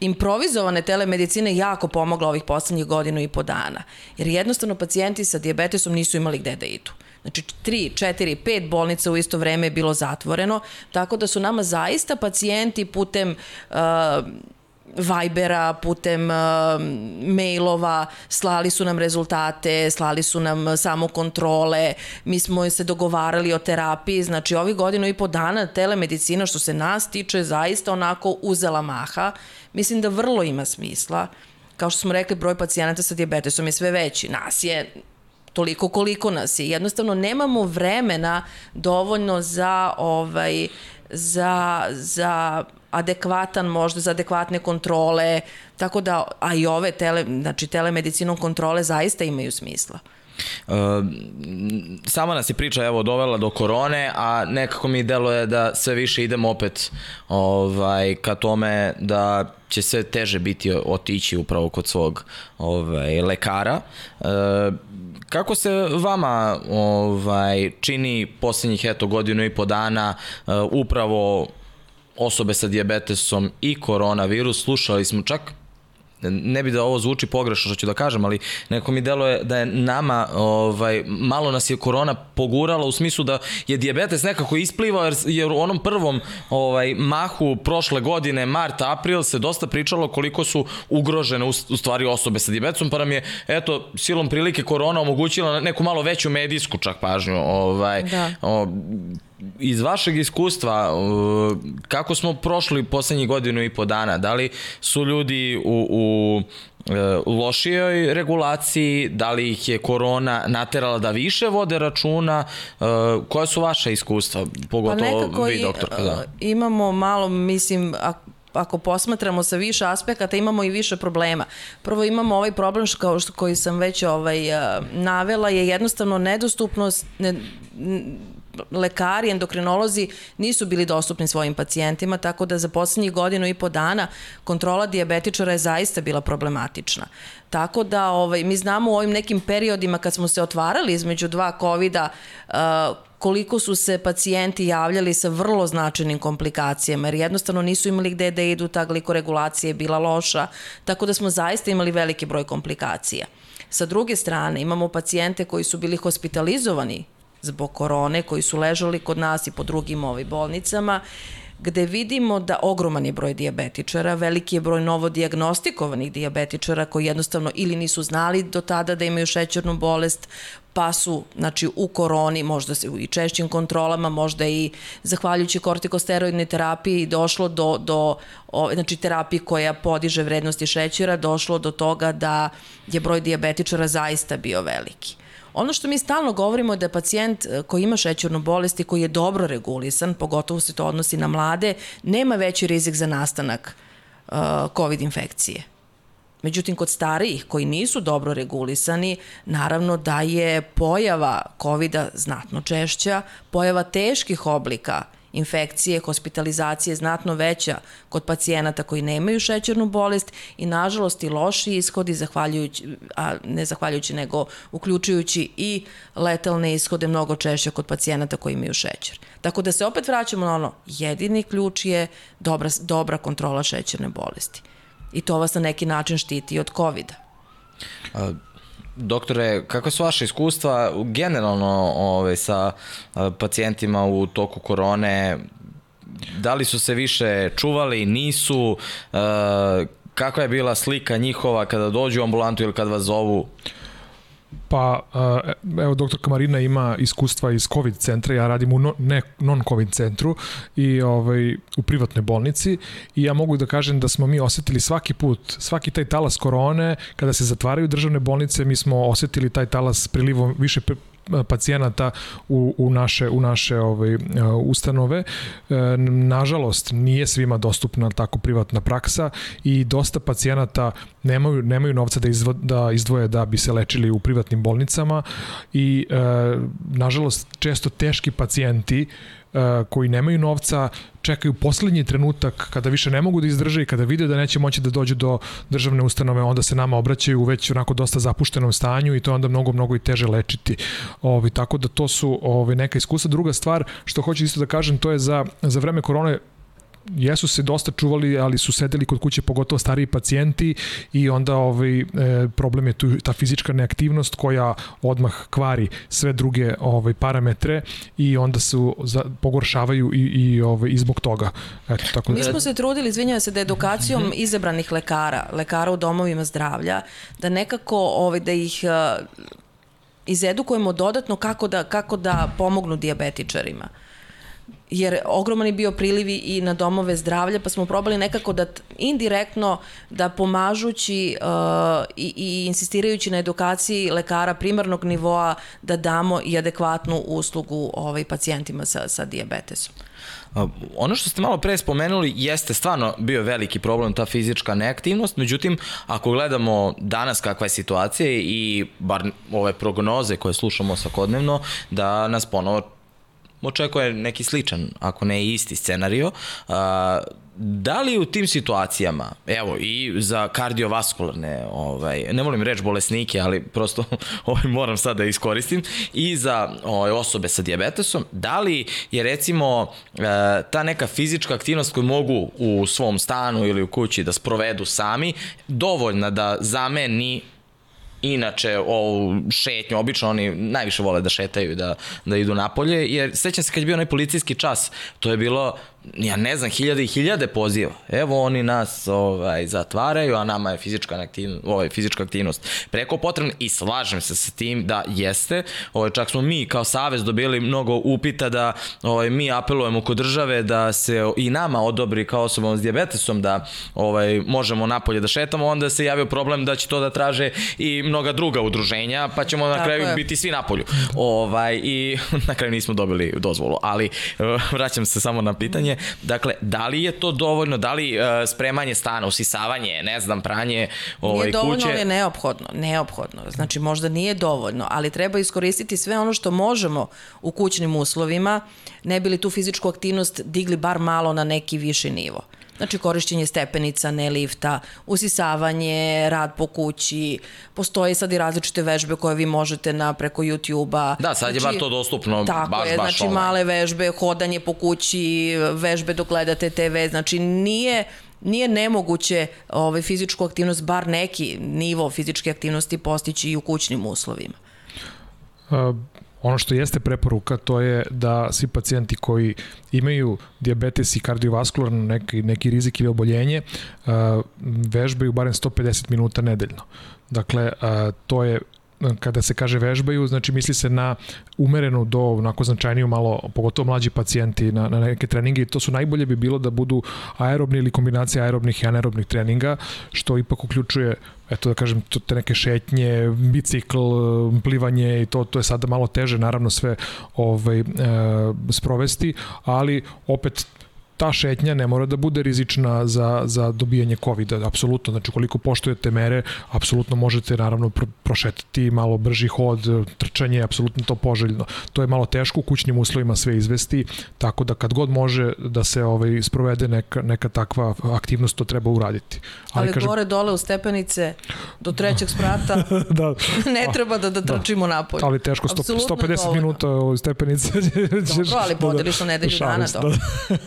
improvizovane telemedicine jako pomogla ovih poslednjih godinu i po dana. Jer jednostavno pacijenti sa diabetesom nisu imali gde da idu. Znači, tri, četiri, pet bolnica u isto vreme je bilo zatvoreno, tako da su nama zaista pacijenti putem uh, Vibera, putem uh, mailova, slali su nam rezultate, slali su nam samo kontrole, mi smo se dogovarali o terapiji, znači ovih godinu i po dana telemedicina što se nas tiče zaista onako uzela maha. Mislim da vrlo ima smisla. Kao što smo rekli, broj pacijenata sa diabetesom je sve veći. Nas je toliko koliko nas je. Jednostavno nemamo vremena dovoljno za ovaj za, za adekvatan možda za adekvatne kontrole, tako da, a i ove tele, znači telemedicinom kontrole zaista imaju smisla. Uh, sama nas je priča evo dovela do korone, a nekako mi deluje da sve više idemo opet ovaj ka tome da će sve teže biti otići upravo kod svog ovaj lekara. Uh, kako se vama ovaj čini poslednjih eto godinu i po dana uh, upravo osobe sa diabetesom i koronavirus, slušali smo čak ne bi da ovo zvuči pogrešno što ću da kažem, ali neko mi deluje da je nama, ovaj, malo nas je korona pogurala u smislu da je diabetes nekako isplivao jer, jer u onom prvom ovaj, mahu prošle godine, mart, april, se dosta pričalo koliko su ugrožene u, u stvari osobe sa diabetesom, pa nam je, eto, silom prilike korona omogućila neku malo veću medijsku čak pažnju. Ovaj, da. O, iz vašeg iskustva, kako smo prošli poslednjih godinu i po dana? Da li su ljudi u, u e, lošijoj regulaciji, da li ih je korona naterala da više vode računa, e, koje su vaše iskustva, pogotovo pa vi doktor? Da. Imamo malo, mislim, ako posmatramo sa više aspekata, imamo i više problema. Prvo imamo ovaj problem što, kao što, koji sam već ovaj, navela, je jednostavno nedostupnost, ne, lekari, endokrinolozi nisu bili dostupni svojim pacijentima, tako da za poslednjih godinu i po dana kontrola diabetičara je zaista bila problematična. Tako da ovaj, mi znamo u ovim nekim periodima kad smo se otvarali između dva covid uh, koliko su se pacijenti javljali sa vrlo značajnim komplikacijama, jer jednostavno nisu imali gde da idu, ta glikkoregulacija je bila loša, tako da smo zaista imali veliki broj komplikacija. Sa druge strane, imamo pacijente koji su bili hospitalizovani zbog korone, koji su ležali kod nas i po drugim ovaj, bolnicama, gde vidimo da ogroman je broj diabetičara, veliki je broj novodiagnostikovanih diabetičara koji jednostavno ili nisu znali do tada da imaju šećernu bolest, pa su znači, u koroni, možda se i češćim kontrolama, možda i zahvaljujući kortikosteroidnoj terapiji došlo do, do o, znači terapiji koja podiže vrednosti šećera, došlo do toga da je broj diabetičara zaista bio veliki. Ono što mi stalno govorimo je da pacijent e, koji ima šećernu bolest i koji je dobro regulisan, pogotovo se to odnosi na mlade, nema veći rizik za nastanak uh, COVID infekcije. Međutim, kod starijih koji nisu dobro regulisani, naravno da je pojava covid znatno češća, pojava teških oblika infekcije, hospitalizacije znatno veća kod pacijenata koji nemaju šećernu bolest i nažalost i loši ishodi zahvaljujući, a ne zahvaljujući nego uključujući i letalne ishode mnogo češće kod pacijenata koji imaju šećer. Tako da se opet vraćamo na ono, jedini ključ je dobra, dobra kontrola šećerne bolesti. I to vas na neki način štiti od COVID-a. Doktore, kakve su vaše iskustva generalno ove, sa pacijentima u toku korone? Da li su se više čuvali, nisu? Kakva je bila slika njihova kada dođu u ambulantu ili kad vas zovu? Pa, e, evo, doktor Kamarina ima iskustva iz COVID centra, ja radim u non-COVID centru i ovaj, u privatnoj bolnici i ja mogu da kažem da smo mi osetili svaki put, svaki taj talas korone, kada se zatvaraju državne bolnice, mi smo osetili taj talas prilivom više pacijenata u, u naše, u naše ovaj, e, ustanove. E, nažalost, nije svima dostupna tako privatna praksa i dosta pacijenata nemaju, nemaju novca da, izvo, da izdvoje da bi se lečili u privatnim bolnicama i e, nažalost često teški pacijenti E, koji nemaju novca, čekaju poslednji trenutak kada više ne mogu da izdrže i kada vide da neće moći da dođu do državne ustanove, onda se nama obraćaju u već onako dosta zapuštenom stanju i to je onda mnogo, mnogo i teže lečiti. Ovi, tako da to su ovi, neka iskustva. Druga stvar što hoću isto da kažem, to je za, za vreme korone jesu se dosta čuvali, ali su sedeli kod kuće pogotovo stariji pacijenti i onda ovaj, e, problem je tu ta fizička neaktivnost koja odmah kvari sve druge ovaj, parametre i onda se za, pogoršavaju i, i, ovaj, i zbog toga. Eto, tako da... Mi smo se trudili, izvinjava se, da edukacijom mm -hmm. izabranih lekara, lekara u domovima zdravlja, da nekako ovaj, da ih uh, izedukujemo dodatno kako da, kako da pomognu diabetičarima jer ogroman je bio prilivi i na domove zdravlja, pa smo probali nekako da indirektno da pomažući uh, i, i insistirajući na edukaciji lekara primarnog nivoa da damo i adekvatnu uslugu ovaj, pacijentima sa, sa diabetesom. Ono što ste malo pre spomenuli jeste stvarno bio veliki problem ta fizička neaktivnost, međutim ako gledamo danas kakva je situacija i bar ove prognoze koje slušamo svakodnevno, da nas ponovo očekuje neki sličan, ako ne isti scenario. Uh, da li u tim situacijama, evo i za kardiovaskularne, ovaj, ne volim reći bolesnike, ali prosto [laughs] ovaj, moram sad da iskoristim, i za ovaj, osobe sa diabetesom, da li je recimo e, ta neka fizička aktivnost koju mogu u svom stanu ili u kući da sprovedu sami, dovoljna da zameni inače ovu šetnju, obično oni najviše vole da šetaju da, da idu napolje, jer sećam se kad je bio onaj policijski čas, to je bilo ja ne znam, hiljade i hiljade poziva. Evo oni nas ovaj, zatvaraju, a nama je fizička aktivnost, ovaj, fizička aktivnost preko potrebna i slažem se sa tim da jeste. Ovaj, čak smo mi kao savez dobili mnogo upita da ovaj, mi apelujemo kod države da se i nama odobri kao osobom s diabetesom da ovaj, možemo napolje da šetamo, onda se javio problem da će to da traže i mnoga druga udruženja, pa ćemo na Tako kraju je. biti svi napolju. Ovaj, I [laughs] na kraju nismo dobili dozvolu, ali vraćam se samo na pitanje Dakle, da li je to dovoljno, da li uh, spremanje stana, usisavanje, ne znam, pranje ovaj, nije dovoljno, kuće... Nije dovoljno, je neophodno, neophodno. Znači, možda nije dovoljno, ali treba iskoristiti sve ono što možemo u kućnim uslovima, ne bili tu fizičku aktivnost digli bar malo na neki viši nivo. Znači korišćenje stepenica, ne lifta, usisavanje, rad po kući, postoje sad i različite vežbe koje vi možete na preko YouTube-a. Da, sad je znači, bar to dostupno, tako baš, je, baš znači online. male vežbe, hodanje po kući, vežbe dok gledate TV, znači nije nije nemoguće ovaj, fizičku aktivnost, bar neki nivo fizičke aktivnosti postići i u kućnim uslovima. Ono što jeste preporuka to je da svi pacijenti koji imaju diabetes i kardiovaskularno neki, neki rizik ili oboljenje vežbaju barem 150 minuta nedeljno. Dakle, to je kada se kaže vežbaju, znači misli se na umerenu do onako značajniju malo, pogotovo mlađi pacijenti na, na neke treninge. I to su najbolje bi bilo da budu aerobni ili kombinacija aerobnih i anaerobnih treninga, što ipak uključuje eto da kažem, to, te neke šetnje, bicikl, plivanje i to, to je sada malo teže naravno sve ovaj, e, sprovesti, ali opet ta šetnja ne mora da bude rizična za, za dobijanje COVID-a, apsolutno, znači koliko poštujete mere, apsolutno možete naravno prošetati malo brži hod, trčanje, apsolutno to poželjno. To je malo teško u kućnim uslovima sve izvesti, tako da kad god može da se ovaj sprovede neka, neka takva aktivnost, to treba uraditi. Ali, Ali kažem, gore dole u stepenice do trećeg sprata [laughs] da. ne treba da, da, da. trčimo da. napolje. Ali teško, 100, 150 dovoljno. minuta u stepenice. [laughs] Dobro, ali podeliš na nedelju dana.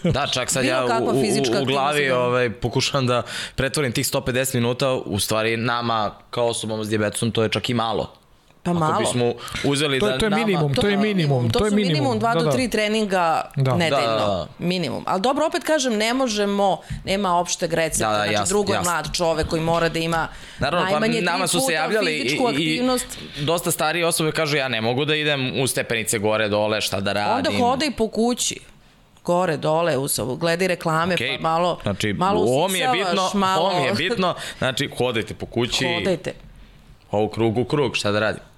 Da, da čak sad ja u, u, u glavi da- ovaj, pokušavam da pretvorim tih 150 minuta, u stvari nama kao osobama s diabetesom to je čak i malo. Pa malo. Ako bismo uzeli to, da to je minimum, to, to je minimum. To, to je minimum, minimum 2 da, do 3 da. treninga da. nedeljno. Da, da, da. Minimum. Ali dobro, opet kažem, ne možemo, nema opšteg recepta. Da, da, znači, jasno, drugo je mlad čovek koji mora da ima Naravno, pa najmanje pa, nama su se javljali i, aktivnost. i dosta starije osobe kažu ja ne mogu da idem u stepenice gore, dole, šta da radim. Onda hodaj po kući gore, dole, sobu, gledaj reklame, okay. pa malo, znači, malo mi je bitno, malo... ovo mi je bitno, znači hodajte po kući. Hodajte. Ovo krug u krug, šta da radim?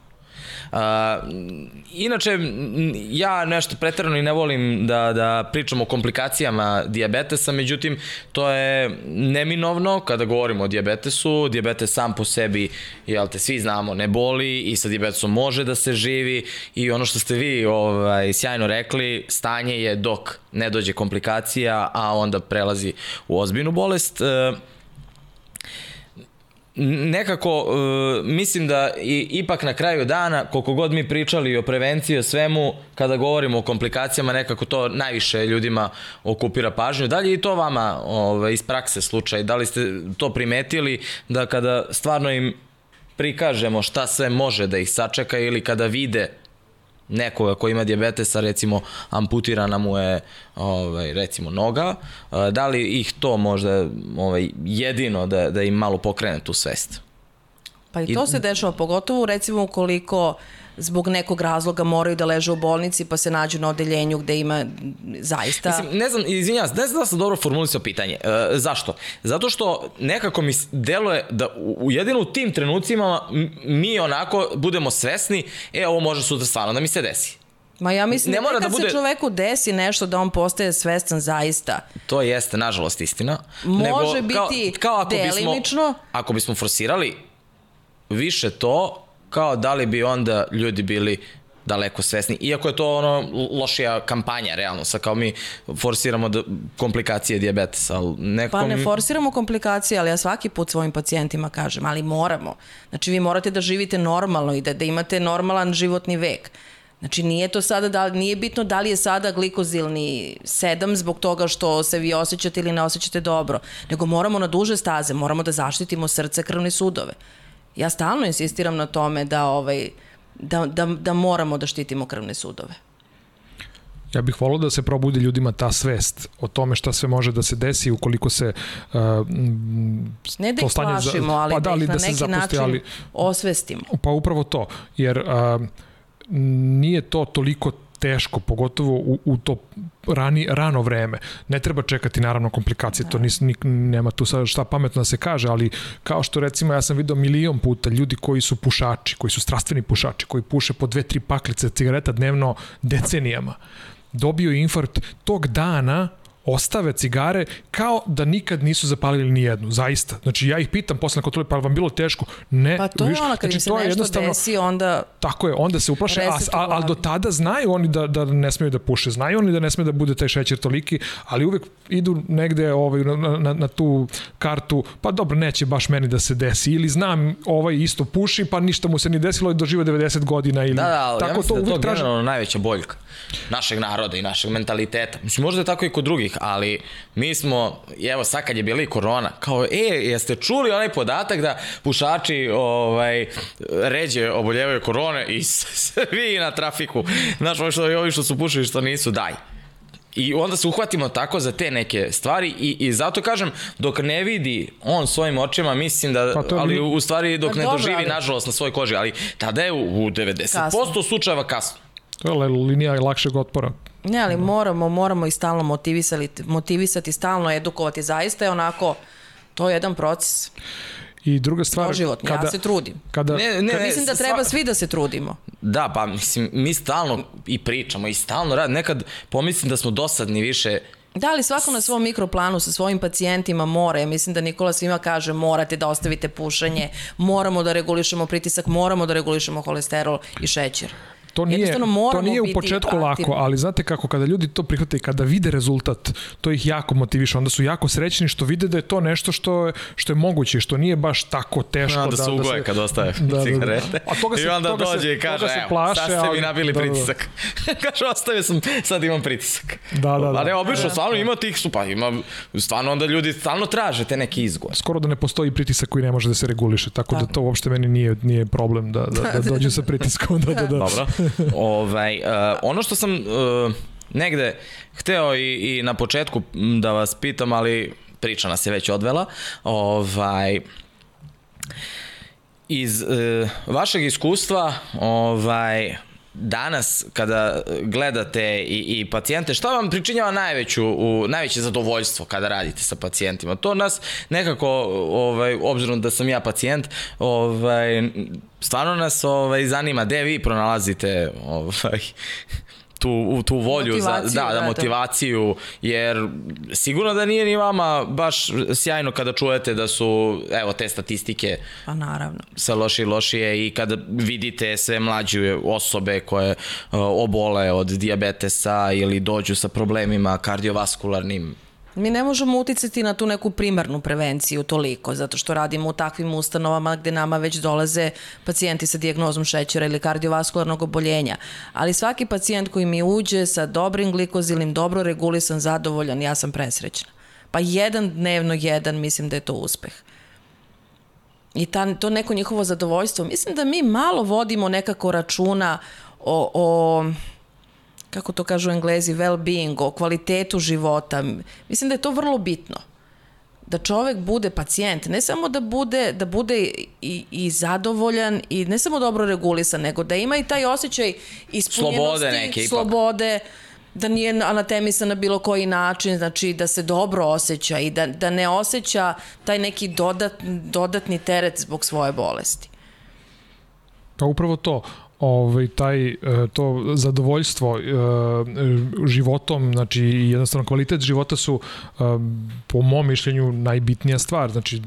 Inače, ja nešto pretrano i ne volim da, da pričam o komplikacijama diabetesa, međutim, to je neminovno kada govorimo o diabetesu. Diabetes sam po sebi, jel te, svi znamo, ne boli i sa diabetesom može da se živi i ono što ste vi ovaj, sjajno rekli, stanje je dok ne dođe komplikacija, a onda prelazi u ozbiljnu bolest. Uh, nekako uh, mislim da i, ipak na kraju dana koliko god mi pričali o prevenciji o svemu kada govorimo o komplikacijama nekako to najviše ljudima okupira pažnju. Da li je i to vama ovaj, iz prakse slučaj? Da li ste to primetili da kada stvarno im prikažemo šta sve može da ih sačeka ili kada vide nekoga ko ima diabetesa, recimo amputirana mu je ovaj, recimo noga, da li ih to možda ovaj, jedino da, da im malo pokrene tu svest? Pa i to I... se dešava, pogotovo recimo ukoliko zbog nekog razloga moraju da leže u bolnici pa se nađu na odeljenju gde ima zaista... Mislim, ne znam, izvinjam ne znam da sam dobro formulisao pitanje. E, zašto? Zato što nekako mi deluje da u, jedino u tim trenucima mi onako budemo svesni, e, ovo može sutra stvarno da mi se desi. Ma ja mislim ne mora da bude... se čoveku desi nešto da on postaje svestan zaista. To jeste, nažalost, istina. Može Nego, biti kao, kao ako delimično. Bismo, ako bismo forsirali više to, kao da li bi onda ljudi bili daleko svesni. Iako je to ono lošija kampanja, realno, sa kao mi forsiramo da, komplikacije diabetesa, ali nekako... Pa ne forsiramo komplikacije, ali ja svaki put svojim pacijentima kažem, ali moramo. Znači vi morate da živite normalno i da, da imate normalan životni vek. Znači nije to sada da nije bitno da li je sada glikozilni 7 zbog toga što se vi osjećate ili ne osjećate dobro, nego moramo na duže staze, moramo da zaštitimo srce, krvne sudove. Ja stalno insistiram na tome da ovaj da, da, da moramo da štitimo krvne sudove. Ja bih volao da se probudi ljudima ta svest o tome šta sve može da se desi ukoliko se uh, ne da ih plašimo, ali pa da, da ih na da neki zapusti, način ali, osvestimo. Pa upravo to, jer uh, nije to toliko teško, pogotovo u, u to rani, rano vreme. Ne treba čekati naravno komplikacije, to nis, nik, nema tu sad šta pametno da se kaže, ali kao što recimo ja sam video milion puta ljudi koji su pušači, koji su strastveni pušači, koji puše po dve, tri paklice cigareta dnevno decenijama, dobio infarkt tog dana ostave cigare kao da nikad nisu zapalili ni jednu, zaista. Znači ja ih pitam posle na kontroli, pa vam bilo teško? Ne. Pa to je ono, kad znači, im se nešto desi, onda... Tako je, onda se uplaše, a, a, a do tada znaju oni da, da ne smeju da puše, znaju oni da ne smeju da bude taj šećer toliki, ali uvek idu negde ovaj, na, na, na tu kartu, pa dobro, neće baš meni da se desi, ili znam ovaj isto puši, pa ništa mu se ni desilo i doživa 90 godina. Ili, da, da, tako ja mislim to da je to traži... generalno najveća boljka našeg naroda i našeg mentaliteta. Mislim, možda je tako i kod drugih, ali mi smo, evo sad kad je bila i korona, kao, e, jeste čuli onaj podatak da pušači ovaj, ređe oboljevaju korone i svi na trafiku. Znaš, ovi što, ovi što su pušili što nisu, daj. I onda se uhvatimo tako za te neke stvari i, i zato kažem, dok ne vidi on svojim očima, mislim da, pa ali u stvari dok pa ne dobro, doživi, ali... nažalost, na svojoj koži, ali tada je u, u 90% kasno. slučajeva kasno. To je linija lakšeg otpora. Ne, ali moramo, moramo i stalno motivisati, motivisati, stalno edukovati. Zaista je onako, to je jedan proces. I druga stvar, Doživotni, kada, ja se trudim. Kada, ne, ne, mislim da treba svi da se trudimo. Da, pa mislim, mi stalno i pričamo i stalno radimo. Nekad pomislim da smo dosadni više Da, ali svako na svom mikroplanu sa svojim pacijentima mora. Ja mislim da Nikola svima kaže morate da ostavite pušenje, moramo da regulišemo pritisak, moramo da regulišemo holesterol i šećer. To nije, to nije u početku aktivni. lako, ali znate kako, kada ljudi to prihvate i kada vide rezultat, to ih jako motiviše. Onda su jako srećni što vide da je to nešto što je, što je moguće, što nije baš tako teško. Ja, da, da se ugoje da kad ostave da, da, cigarete. Da, da. A toga se, I onda toga dođe se, i kaže, evo, plaše, sad ste ali, mi nabili da, pritisak. Da, da. [laughs] kaže, ostavio sam, sad imam pritisak. Da, da, da. Ali obično, stvarno ima tih su, pa ima, stvarno onda ljudi stalno traže te neke izgoje. Skoro da ne postoji pritisak koji ne može da se reguliše, tako da, da to uopšte meni nije, nije problem da, da, [laughs] da dođu sa pritiskom. Da, da, da. Dobro ovaj, uh, ono što sam uh, negde hteo i, i na početku da vas pitam, ali priča nas je već odvela, ovaj, iz uh, vašeg iskustva, ovaj, danas kada gledate i, i pacijente, šta vam pričinjava najveću, u, najveće zadovoljstvo kada radite sa pacijentima? To nas nekako, ovaj, obzirom da sam ja pacijent, ovaj, stvarno nas ovaj, zanima gde vi pronalazite ovaj, tu, tu volju motivaciju, za, da, da, da, motivaciju, jer sigurno da nije ni vama baš sjajno kada čujete da su, evo, te statistike pa naravno. sa lošije i lošije i kada vidite sve mlađe osobe koje uh, obole od diabetesa ili dođu sa problemima kardiovaskularnim Mi ne možemo uticati na tu neku primarnu prevenciju toliko, zato što radimo u takvim ustanovama gde nama već dolaze pacijenti sa dijagnozom šećera ili kardiovaskularnog oboljenja. Ali svaki pacijent koji mi uđe sa dobrim glikozilnim, dobro regulisan, zadovoljan, ja sam presrećna. Pa jedan dnevno jedan, mislim da je to uspeh. I ta, to neko njihovo zadovoljstvo. Mislim da mi malo vodimo nekako računa o, o kako to kažu englezi, well-being, o kvalitetu života. Mislim da je to vrlo bitno. Da čovek bude pacijent, ne samo da bude, da bude i, i zadovoljan i ne samo dobro regulisan, nego da ima i taj osjećaj ispunjenosti, slobode, neke, slobode da nije anatemisan na bilo koji način, znači da se dobro osjeća i da, da ne osjeća taj neki dodat, dodatni teret zbog svoje bolesti. Pa upravo to ovaj, taj, e, to zadovoljstvo e, životom, znači jednostavno kvalitet života su e, po mom mišljenju najbitnija stvar. Znači,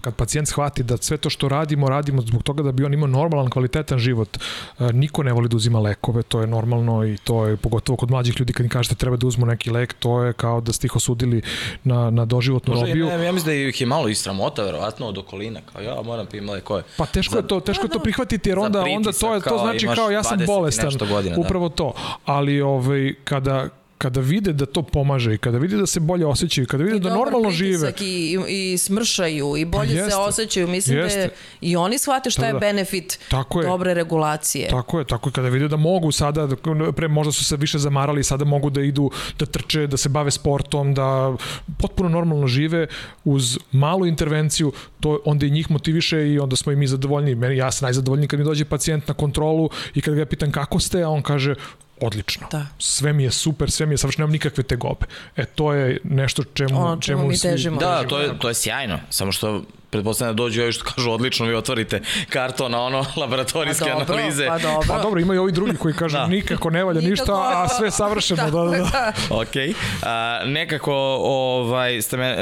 kad pacijent shvati da sve to što radimo, radimo zbog toga da bi on imao normalan, kvalitetan život. Niko ne voli da uzima lekove, to je normalno i to je pogotovo kod mlađih ljudi kad im kažete treba da uzmu neki lek, to je kao da ste ih osudili na, na doživotnu robiju. Ne, ja mislim da ih je malo istramota, verovatno, od okolina, kao ja moram pijem lekove. Pa teško je to, teško je to prihvatiti jer onda, onda to je, to znači kao ja sam bolestan. Godina, da. upravo to. Ali ovaj, kada, kada vide da to pomaže i kada vide da se bolje osjećaju, kada vide I da normalno žive. I, i smršaju i bolje jeste, se osjećaju. Mislim jeste. da je, i oni shvate šta da, je da. benefit tako je, dobre regulacije. Tako je, tako je. Kada vide da mogu sada, pre možda su se više zamarali, sada mogu da idu, da trče, da se bave sportom, da potpuno normalno žive uz malu intervenciju, to onda i njih motiviše i onda smo i mi zadovoljni. Meni, ja sam najzadovoljniji kad mi dođe pacijent na kontrolu i kad ga pitam kako ste, a on kaže odlično. Da. Sve mi je super, sve mi je savršeno, nemam nikakve tegobe. E, to je nešto čemu, ono, čemu, čemu mi težimo. Da, to je, to je sjajno. Samo što pretpostavljam da dođu ovi što kažu odlično, vi otvorite karton na ono [laughs] laboratorijske pa dobro, analize. Pa dobro. Pa dobro, ima i ovi drugi koji kažu da. nikako ne valja ništa, a sve savršeno. Da, da, da. [laughs] da. ok. A, nekako ovaj, ste me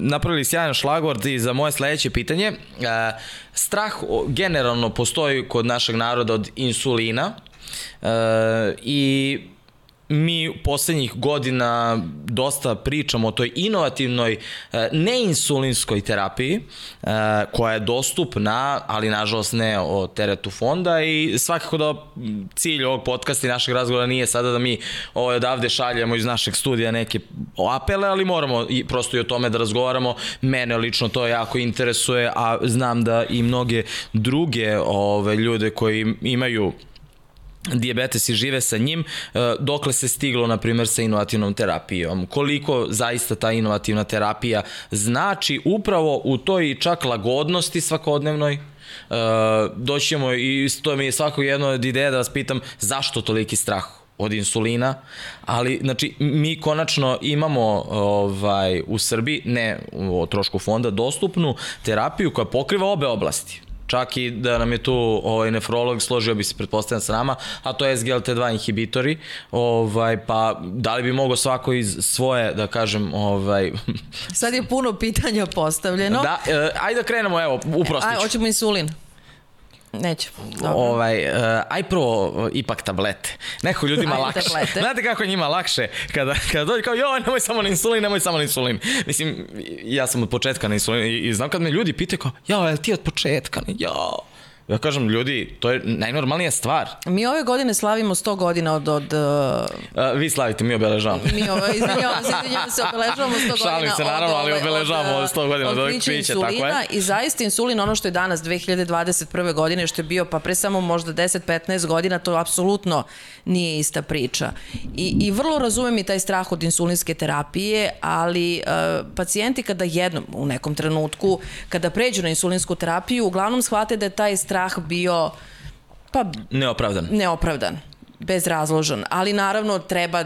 napravili sjajan šlagvord i za moje sledeće pitanje. A, strah generalno postoji kod našeg naroda od insulina, E, I mi poslednjih godina dosta pričamo o toj inovativnoj e, neinsulinskoj terapiji e, koja je dostupna, ali nažalost ne o teretu fonda i svakako da cilj ovog podcasta i našeg razgovora nije sada da mi ovaj, odavde šaljemo iz našeg studija neke apele, ali moramo i prosto i o tome da razgovaramo. Mene lično to jako interesuje, a znam da i mnoge druge ove, ljude koji imaju diabetes i žive sa njim, e, dokle se stiglo, na primjer, sa inovativnom terapijom. Koliko zaista ta inovativna terapija znači upravo u toj čak lagodnosti svakodnevnoj, Uh, doćemo i to mi je svako jedno od ideja da vas pitam zašto toliki strah od insulina, ali znači mi konačno imamo ovaj u Srbiji ne o trošku fonda dostupnu terapiju koja pokriva obe oblasti čak i da nam je tu ovaj, nefrolog složio bi se pretpostavljam sa nama, a to je SGLT2 inhibitori, ovaj, pa da li bi mogo svako iz svoje, da kažem, ovaj... Sad je puno pitanja postavljeno. Da, e, ajde da krenemo, evo, uprostiću. Aj, hoćemo insulin. Neću. Dobro. Ovaj, uh, aj prvo uh, ipak tablete. Neko ljudima aj, lakše. Tablete. Znate kako njima lakše kada, kada dođe kao joj nemoj samo na insulin, nemoj samo na insulin. Mislim, ja sam od početka na insulin i, i znam kad me ljudi pitaju kao jao, je ti od početka? Jao. Ja kažem, ljudi, to je najnormalnija stvar. Mi ove godine slavimo 100 godina od... od uh... A, vi slavite, mi obeležavamo. mi ove, izvinjavam se, izvinjavam se, obeležavamo 100 godina. Šalim se, naravno, ali obeležavamo od, 100 godina od, od piće, tako je. I zaista insulin, ono što je danas 2021. godine, što je bio pa pre samo možda 10-15 godina, to apsolutno nije ista priča. I, I vrlo razumem i taj strah od insulinske terapije, ali uh, pacijenti kada jednom u nekom trenutku, kada pređu na insulinsku terapiju, uglavnom shvate da je taj strah strah bio pa neopravdan. Neopravdan bezrazložan, ali naravno treba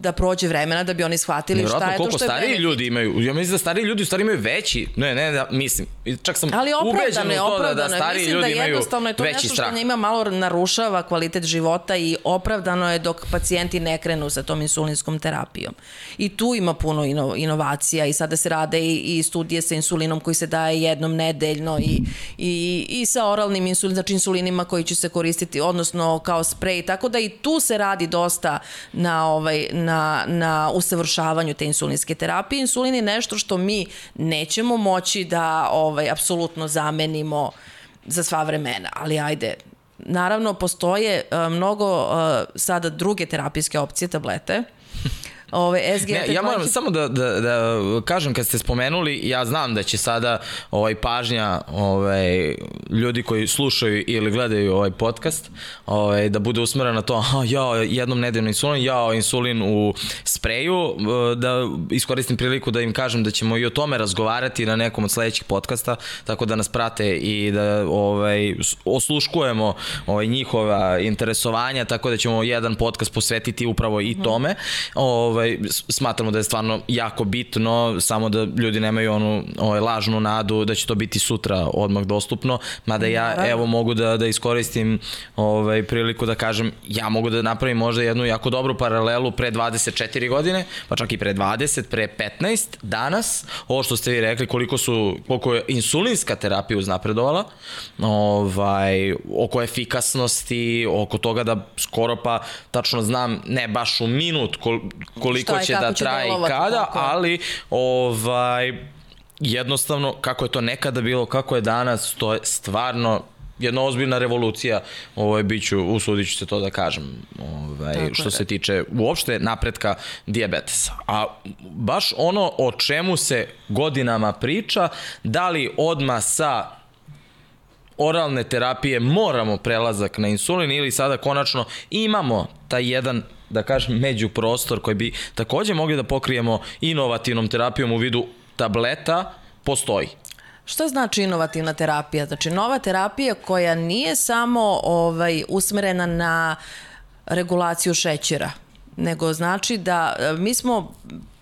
da prođe vremena da bi oni shvatili šta je to što je koliko stariji ljudi imaju, ja mislim da stariji ljudi u stvari imaju veći, ne, ne, da, mislim, čak sam Ali ubeđen u to da, da stariji mislim ljudi da imaju jednostavno je to nešto što njima malo narušava kvalitet života i opravdano je dok pacijenti ne krenu sa tom insulinskom terapijom. I tu ima puno ino, inovacija i sada se rade i, i studije sa insulinom koji se daje jednom nedeljno i, i, i sa oralnim insulinom, znači insulinima koji će se koristiti, odnosno kao sprej, tako da i tu se radi dosta na ovaj, na, na usavršavanju te insulinske terapije. Insulin je nešto što mi nećemo moći da ovaj, apsolutno zamenimo za sva vremena, ali ajde, Naravno, postoje uh, mnogo uh, sada druge terapijske opcije, tablete, ove, SGT ne, ja moram samo da, da, da kažem kad ste spomenuli, ja znam da će sada ovaj pažnja ovaj ljudi koji slušaju ili gledaju ovaj podcast, ovaj da bude usmerena na to, aha, ja jednom nedeljno insulin, ja insulin u spreju, da iskoristim priliku da im kažem da ćemo i o tome razgovarati na nekom od sledećih podcasta, tako da nas prate i da ovaj osluškujemo ovaj njihova interesovanja, tako da ćemo jedan podcast posvetiti upravo i tome. Ovaj ovaj, smatramo da je stvarno jako bitno, samo da ljudi nemaju onu ovaj, lažnu nadu da će to biti sutra odmah dostupno, mada ja evo mogu da, da iskoristim ovaj, priliku da kažem, ja mogu da napravim možda jednu jako dobru paralelu pre 24 godine, pa čak i pre 20, pre 15, danas, ovo što ste vi rekli, koliko su, koliko je insulinska terapija uznapredovala, ovaj, oko efikasnosti, oko toga da skoro pa tačno znam, ne baš u minut koliko će da traje i kada, tako. ali ovaj, jednostavno kako je to nekada bilo, kako je danas, to je stvarno jedna ozbiljna revolucija, ovaj, biću, usudit ću se to da kažem, ovaj, Tako što je. se tiče uopšte napretka diabetesa. A baš ono o čemu se godinama priča, da li odma sa oralne terapije moramo prelazak na insulin ili sada konačno imamo taj jedan da kažem međuprostor koji bi takođe mogli da pokrijemo inovativnom terapijom u vidu tableta postoji. Šta znači inovativna terapija? Znači nova terapija koja nije samo ovaj usmerena na regulaciju šećera, nego znači da mi smo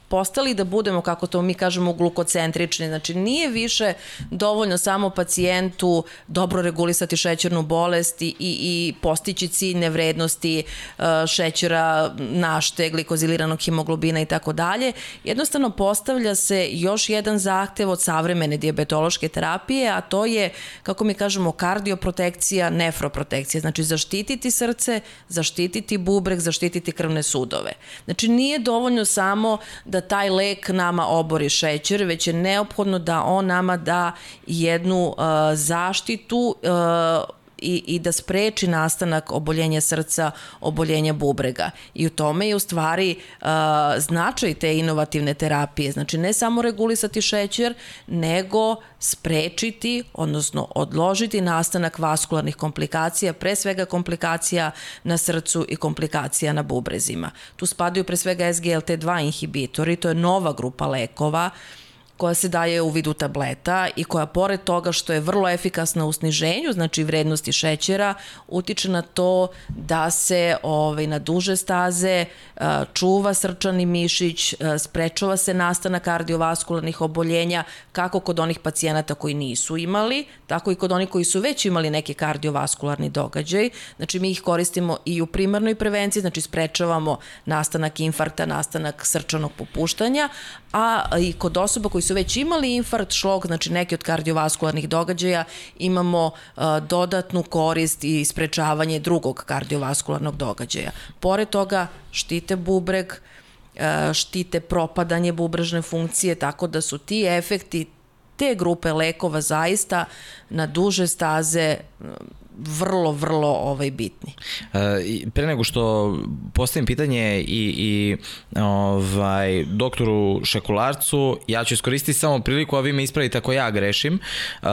postali da budemo, kako to mi kažemo, glukocentrični. Znači, nije više dovoljno samo pacijentu dobro regulisati šećernu bolest i, i postići ciljne vrednosti uh, šećera, našte, glikoziliranog hemoglobina i tako dalje. Jednostavno postavlja se još jedan zahtev od savremene diabetološke terapije, a to je, kako mi kažemo, kardioprotekcija, nefroprotekcija. Znači, zaštititi srce, zaštititi bubreg, zaštititi krvne sudove. Znači, nije dovoljno samo da da taj lek nama obori šećer, već je neophodno da on nama da jednu uh, zaštitu uh, i, i da spreči nastanak oboljenja srca, oboljenja bubrega. I u tome je u stvari uh, značaj te inovativne terapije. Znači ne samo regulisati šećer, nego sprečiti, odnosno odložiti nastanak vaskularnih komplikacija, pre svega komplikacija na srcu i komplikacija na bubrezima. Tu spadaju pre svega SGLT2 inhibitori, to je nova grupa lekova, uh, koja se daje u vidu tableta i koja pored toga što je vrlo efikasna u sniženju, znači vrednosti šećera, utiče na to da se ovaj, na duže staze čuva srčani mišić, sprečava se nastanak kardiovaskularnih oboljenja kako kod onih pacijenata koji nisu imali, tako i kod onih koji su već imali neki kardiovaskularni događaj. Znači mi ih koristimo i u primarnoj prevenciji, znači sprečavamo nastanak infarkta, nastanak srčanog popuštanja, a i kod osoba koji su već imali infarkt, šlog, znači neki od kardiovaskularnih događaja, imamo uh, dodatnu korist i sprečavanje drugog kardiovaskularnog događaja. Pored toga, štite bubreg, uh, štite propadanje bubrežne funkcije, tako da su ti efekti te grupe lekova zaista na duže staze vrlo, vrlo ovaj, bitni. E, pre nego što postavim pitanje i, i ovaj, doktoru Šekularcu, ja ću iskoristiti samo priliku, a vi me ispravite ako ja grešim. E,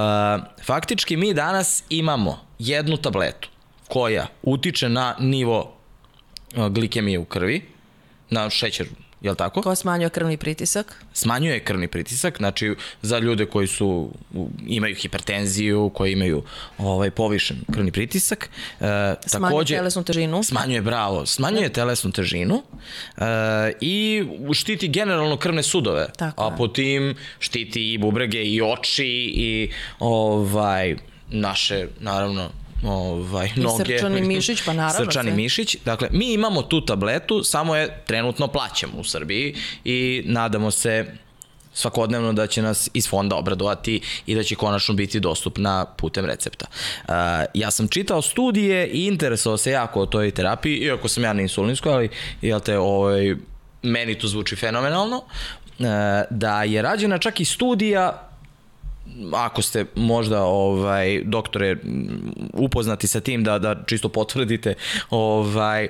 faktički mi danas imamo jednu tabletu koja utiče na nivo e, glikemije u krvi, na šećer jel tako? Ko smanjuje krvni pritisak? Smanjuje krvni pritisak, znači za ljude koji su imaju hipertenziju, koji imaju ovaj povišen krvni pritisak. E, smanjuje takođe, telesnu težinu. Smanjuje, bravo, smanjuje da. telesnu težinu e, i štiti generalno krvne sudove. Tako a po tim štiti i bubrege i oči i ovaj naše, naravno, ovaj, I noge. I srčani mišić, pa naravno. Srčani se. mišić. Dakle, mi imamo tu tabletu, samo je trenutno plaćamo u Srbiji i nadamo se svakodnevno da će nas iz fonda obradovati i da će konačno biti dostupna putem recepta. Uh, ja sam čitao studije i interesovao se jako o toj terapiji, iako sam ja na insulinskoj, ali jel te, ovaj, meni to zvuči fenomenalno, uh, da je rađena čak i studija ako ste možda ovaj doktore upoznati sa tim da da čisto potvrdite ovaj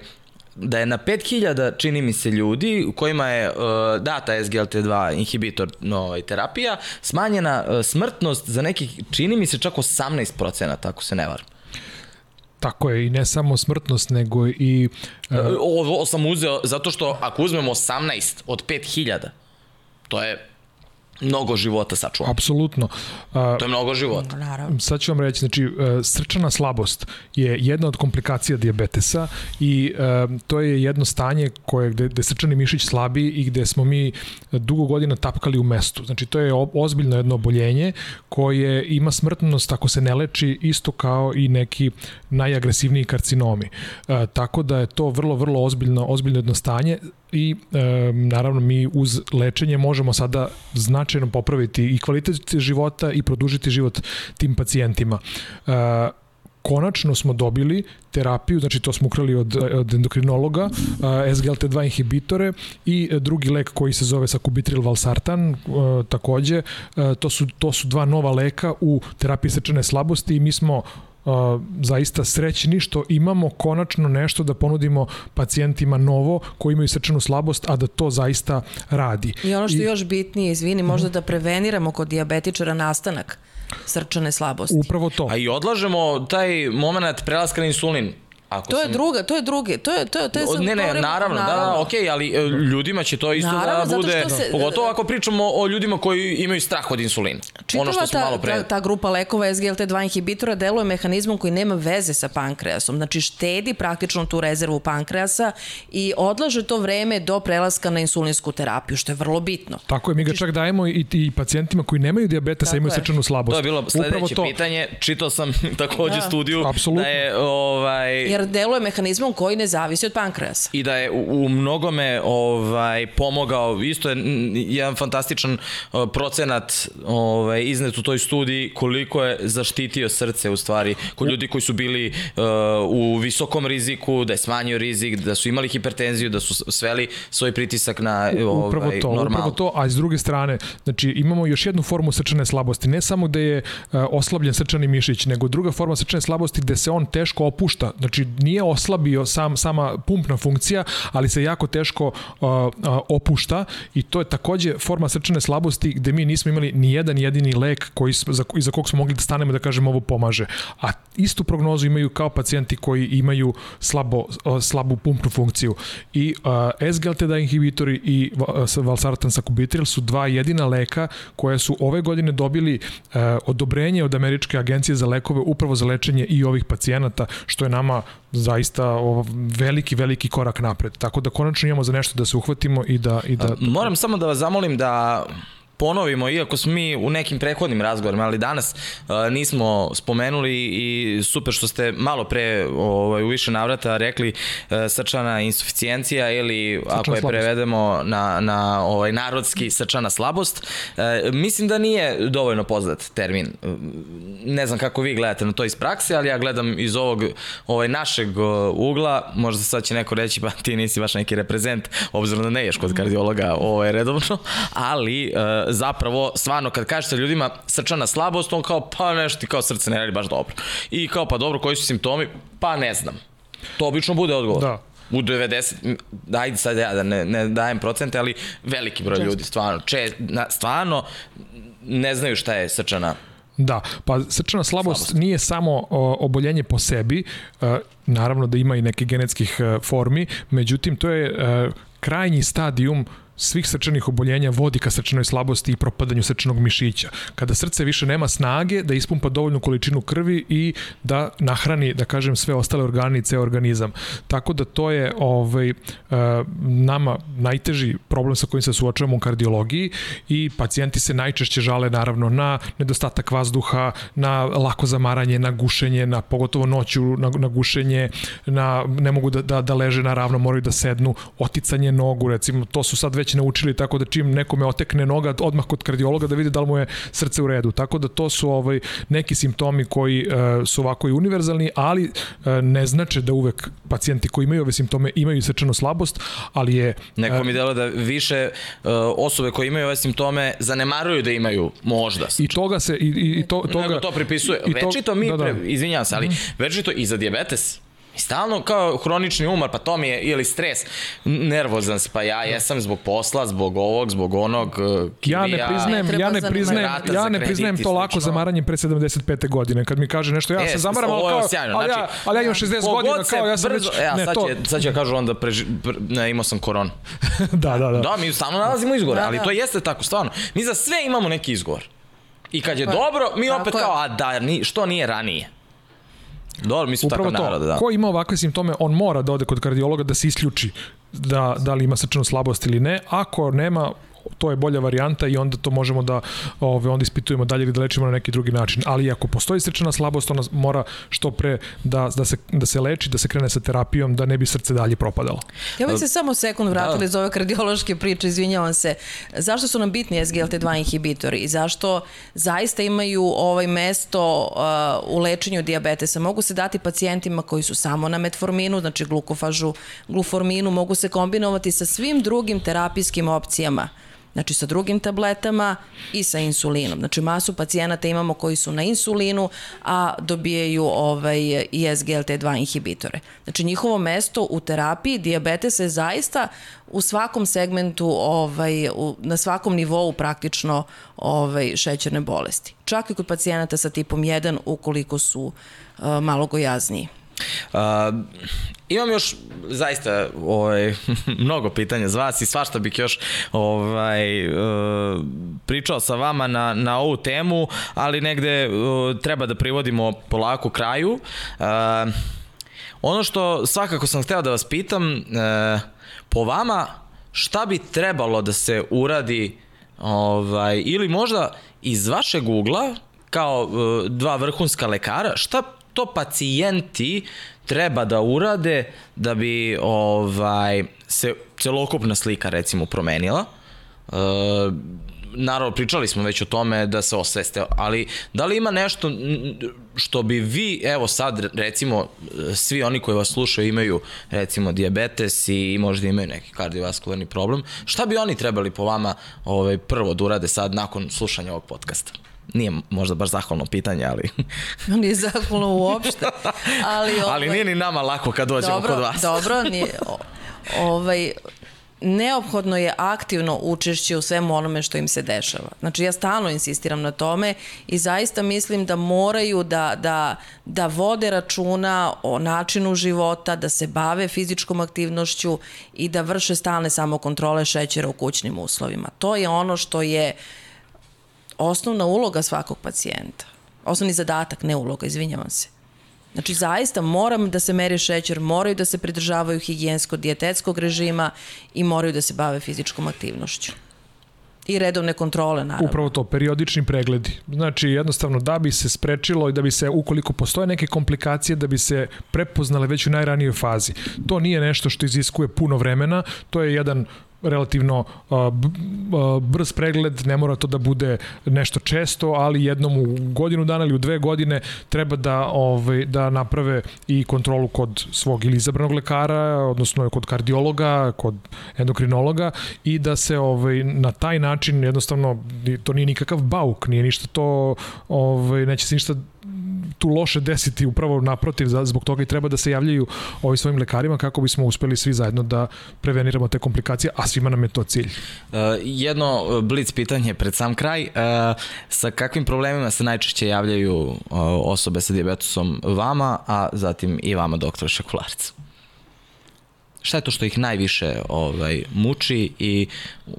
da je na 5000 čini mi se ljudi u kojima je uh, data SGLT2 inhibitor ovaj, terapija smanjena uh, smrtnost za nekih čini mi se čak 18% ako se ne varam. Tako je, i ne samo smrtnost, nego i... Uh... Ovo sam uzeo zato što ako uzmemo 18 od 5000, to je mnogo života sačuva. Apsolutno. To je mnogo života. Naravno. Sad ću vam reći, znači, e, srčana slabost je jedna od komplikacija dijabetesa i e, to je jedno stanje koje, gde, gde srčani mišić slabi i gde smo mi dugo godina tapkali u mestu. Znači, to je ozbiljno jedno oboljenje koje ima smrtnost ako se ne leči isto kao i neki najagresivniji karcinomi. E, tako da je to vrlo, vrlo ozbiljno, ozbiljno jedno stanje i e, naravno mi uz lečenje možemo sada značajno popraviti i kvalitet života i produžiti život tim pacijentima. E, konačno smo dobili terapiju, znači to smo ukrali od, od endokrinologa, SGLT2 inhibitore i drugi lek koji se zove sakubitril valsartan, takođe, to su, to su dva nova leka u terapiji srčane slabosti i mi smo uh, zaista srećni što imamo konačno nešto da ponudimo pacijentima novo koji imaju srčanu slabost, a da to zaista radi. I ono što je još bitnije, izvini, možda da preveniramo kod diabetičara nastanak srčane slabosti. Upravo to. A i odlažemo taj moment prelaska na insulin. Ako to je sam... druga, to je druge, to je to je to je Ne, ne, naravno, da, da, okej, okay, ali e, ljudima će to isto da naravno, da bude se, pogotovo ako pričamo o ljudima koji imaju strah od insulina. Čitava ono što smo ta, malo pre... ta, ta grupa lekova SGLT2 inhibitora deluje mehanizmom koji nema veze sa pankreasom. Znači štedi praktično tu rezervu pankreasa i odlaže to vreme do prelaska na insulinsku terapiju, što je vrlo bitno. Tako je, mi ga znači, čak dajemo i, i pacijentima koji nemaju dijabetesa, imaju srčanu slabost. To je bilo sledeće to... pitanje, čitao sam [laughs] takođe da. studiju Absolutno. da je ovaj Jer deluje mehanizmom koji ne zavisi od pankreasa. I da je u, u mnogome ovaj, pomogao, isto je jedan fantastičan uh, procenat ovaj, iznet u toj studiji koliko je zaštitio srce u stvari kod ljudi koji su bili uh, u visokom riziku, da je smanjio rizik, da su imali hipertenziju, da su sveli svoj pritisak na ovaj, upravo to, normal. Upravo to, a s druge strane, znači imamo još jednu formu srčane slabosti, ne samo da je uh, oslabljen srčani mišić, nego druga forma srčane slabosti gde se on teško opušta, znači nije oslabio sam, sama pumpna funkcija, ali se jako teško uh, uh, opušta i to je takođe forma srčane slabosti gde mi nismo imali ni jedan jedini lek koji, za, iza kog smo mogli da stanemo da kažemo ovo pomaže. A istu prognozu imaju kao pacijenti koji imaju slabo, uh, slabu pumpnu funkciju. I uh, SGLT2 inhibitori i uh, valsartan sakubitril su dva jedina leka koje su ove godine dobili uh, odobrenje od Američke agencije za lekove upravo za lečenje i ovih pacijenata, što je nama zaista o, veliki, veliki korak napred. Tako da konačno imamo za nešto da se uhvatimo i da... I da... Moram samo da vas zamolim da ponovimo, iako smo mi u nekim prehodnim razgovorima, ali danas uh, nismo spomenuli i super što ste malo pre ovaj, u više navrata rekli uh, srčana insuficijencija ili srčana ako je slabost. prevedemo na, na ovaj, narodski srčana slabost. Uh, mislim da nije dovoljno poznat termin. Ne znam kako vi gledate na to iz prakse, ali ja gledam iz ovog ovaj, našeg ugla, možda sad će neko reći pa ti nisi baš neki reprezent, obzirom da ne ješ kod kardiologa ovaj, redovno, ali uh, zapravo, stvarno, kad kažete ljudima srčana slabost, on kao, pa nešto ti kao srce ne radi baš dobro. I kao, pa dobro, koji su simptomi? Pa ne znam. To obično bude odgovor. Da. U 90, ajde sad ja da ne, ne dajem procente, ali veliki broj Često. ljudi, stvarno, če, na, stvarno ne znaju šta je srčana Da, pa srčana slabost, slabost. nije samo o, oboljenje po sebi, e, naravno da ima i neke genetskih e, formi, međutim to je e, krajnji stadijum svih srčanih oboljenja vodi ka srčanoj slabosti i propadanju srčanog mišića. Kada srce više nema snage da ispumpa dovoljnu količinu krvi i da nahrani, da kažem, sve ostale organe i ceo organizam. Tako da to je ovaj, e, nama najteži problem sa kojim se suočavamo u kardiologiji i pacijenti se najčešće žale naravno na nedostatak vazduha, na lako zamaranje, na gušenje, na pogotovo noću, na, na gušenje, na, ne mogu da, da, da leže na ravno, moraju da sednu, oticanje nogu, recimo, to su sad već već naučili tako da čim nekome otekne noga odmah kod kardiologa da vidi da li mu je srce u redu. Tako da to su ovaj neki simptomi koji uh, su ovako i univerzalni, ali uh, ne znače da uvek pacijenti koji imaju ove simptome imaju srčanu slabost, ali je Neko uh, mi delo da više uh, osobe koje imaju ove simptome zanemaruju da imaju možda. I toga se i, i to toga Nego to pripisuje. I to, Večito mi da, da. Izvinjavam se, ali mm. večito i za dijabetes I stalno kao hronični umor, pa to mi je, ili stres, nervozan si, pa ja jesam zbog posla, zbog ovog, zbog onog, kirija. Ja ne priznajem, Ne ja ne priznajem, ja ne priznajem to lako slično. zamaranjem pre 75. godine. Kad mi kaže nešto, ja E, se zamaram, ali, kao, sjajno, ali, ja, znači, ali ja imam 60 Kogod godina, kao ja sam brzo, već... E, a ne, sad, to, će, sad će ja kažu onda, preži, pr, ne, imao sam koronu. [laughs] da, da, da. Da, mi stalno nalazimo izgovore, Da, ali da. to jeste tako, stvarno. Mi za sve imamo neki izgovor. I kad je je. dobro, mi opet kao, a da, ni, što nije ranije? Dobro, mi smo Upravo takav to. narod, da. Ko ima ovakve simptome, on mora da ode kod kardiologa da se isključi da, da li ima srčanu slabost ili ne. Ako nema, to je bolja varijanta i onda to možemo da ove, onda ispitujemo dalje ili da lečimo na neki drugi način. Ali ako postoji srčana slabost, ona mora što pre da, da, se, da se leči, da se krene sa terapijom, da ne bi srce dalje propadalo. Ja bih se samo sekund vratila Da. iz ove kardiološke priče, izvinjavam se. Zašto su nam bitni SGLT2 inhibitori i zašto zaista imaju ovaj mesto uh, u lečenju dijabetesa? Mogu se dati pacijentima koji su samo na metforminu, znači glukofažu, gluforminu, mogu se kombinovati sa svim drugim terapijskim opcijama. Znači sa drugim tabletama i sa insulinom. Znači masu pacijenata imamo koji su na insulinu, a dobijaju ovaj, i SGLT2 inhibitore. Znači njihovo mesto u terapiji dijabetesa je zaista u svakom segmentu, ovaj, u, na svakom nivou praktično ovaj, šećerne bolesti. Čak i kod pacijenata sa tipom 1 ukoliko su uh, malo gojazniji. Uh, imam još zaista ovaj, [laughs] mnogo pitanja za vas i svašta bih još ovaj, uh, pričao sa vama na, na ovu temu, ali negde uh, treba da privodimo polako kraju. Uh, ono što svakako sam hteo da vas pitam, uh, po vama šta bi trebalo da se uradi ovaj, ili možda iz vašeg ugla kao dva vrhunska lekara, šta to pacijenti treba da urade da bi ovaj se celokupna slika recimo promenila. E, naravno pričali smo već o tome da se osveste, ali da li ima nešto što bi vi, evo sad recimo svi oni koji vas slušaju imaju recimo dijabetes i možda imaju neki kardiovaskularni problem, šta bi oni trebali po vama ovaj, prvo da urade sad nakon slušanja ovog podcasta? Nije možda baš zahvalno pitanje, ali... [laughs] Nije zahvalno uopšte. Ali, [laughs] Ali ovaj, nije ni nama lako kad dođemo dobro, kod vas. [laughs] Dobro, nije, ovaj, neophodno je aktivno učešće u svemu onome što im se dešava. Znači ja stalno insistiram na tome i zaista mislim da moraju da, da, da vode računa o načinu života, da se bave fizičkom aktivnošću i da vrše stalne samokontrole šećera u kućnim uslovima. To je ono što je osnovna uloga svakog pacijenta. Osnovni zadatak, ne uloga, izvinjavam se. Znači, zaista moram da se meri šećer, moraju da se pridržavaju higijensko-dijetetskog režima i moraju da se bave fizičkom aktivnošću. I redovne kontrole, naravno. Upravo to, periodični pregledi. Znači, jednostavno, da bi se sprečilo i da bi se, ukoliko postoje neke komplikacije, da bi se prepoznale već u najranijoj fazi. To nije nešto što iziskuje puno vremena, to je jedan relativno uh, brz pregled, ne mora to da bude nešto često, ali jednom u godinu dana ili u dve godine treba da ovaj da naprave i kontrolu kod svog ili izabranog lekara, odnosno kod kardiologa, kod endokrinologa i da se ovaj na taj način jednostavno to nije nikakav bauk, nije ništa to ovaj neće se ništa tu loše desiti upravo naprotiv zbog toga i treba da se javljaju ovi svojim lekarima kako bismo uspeli svi zajedno da preveniramo te komplikacije, a svima nam je to cilj. Uh, jedno uh, blic pitanje pred sam kraj. Uh, sa kakvim problemima se najčešće javljaju uh, osobe sa diabetesom vama, a zatim i vama, doktor Šakularc? Šta je to što ih najviše ovaj, muči i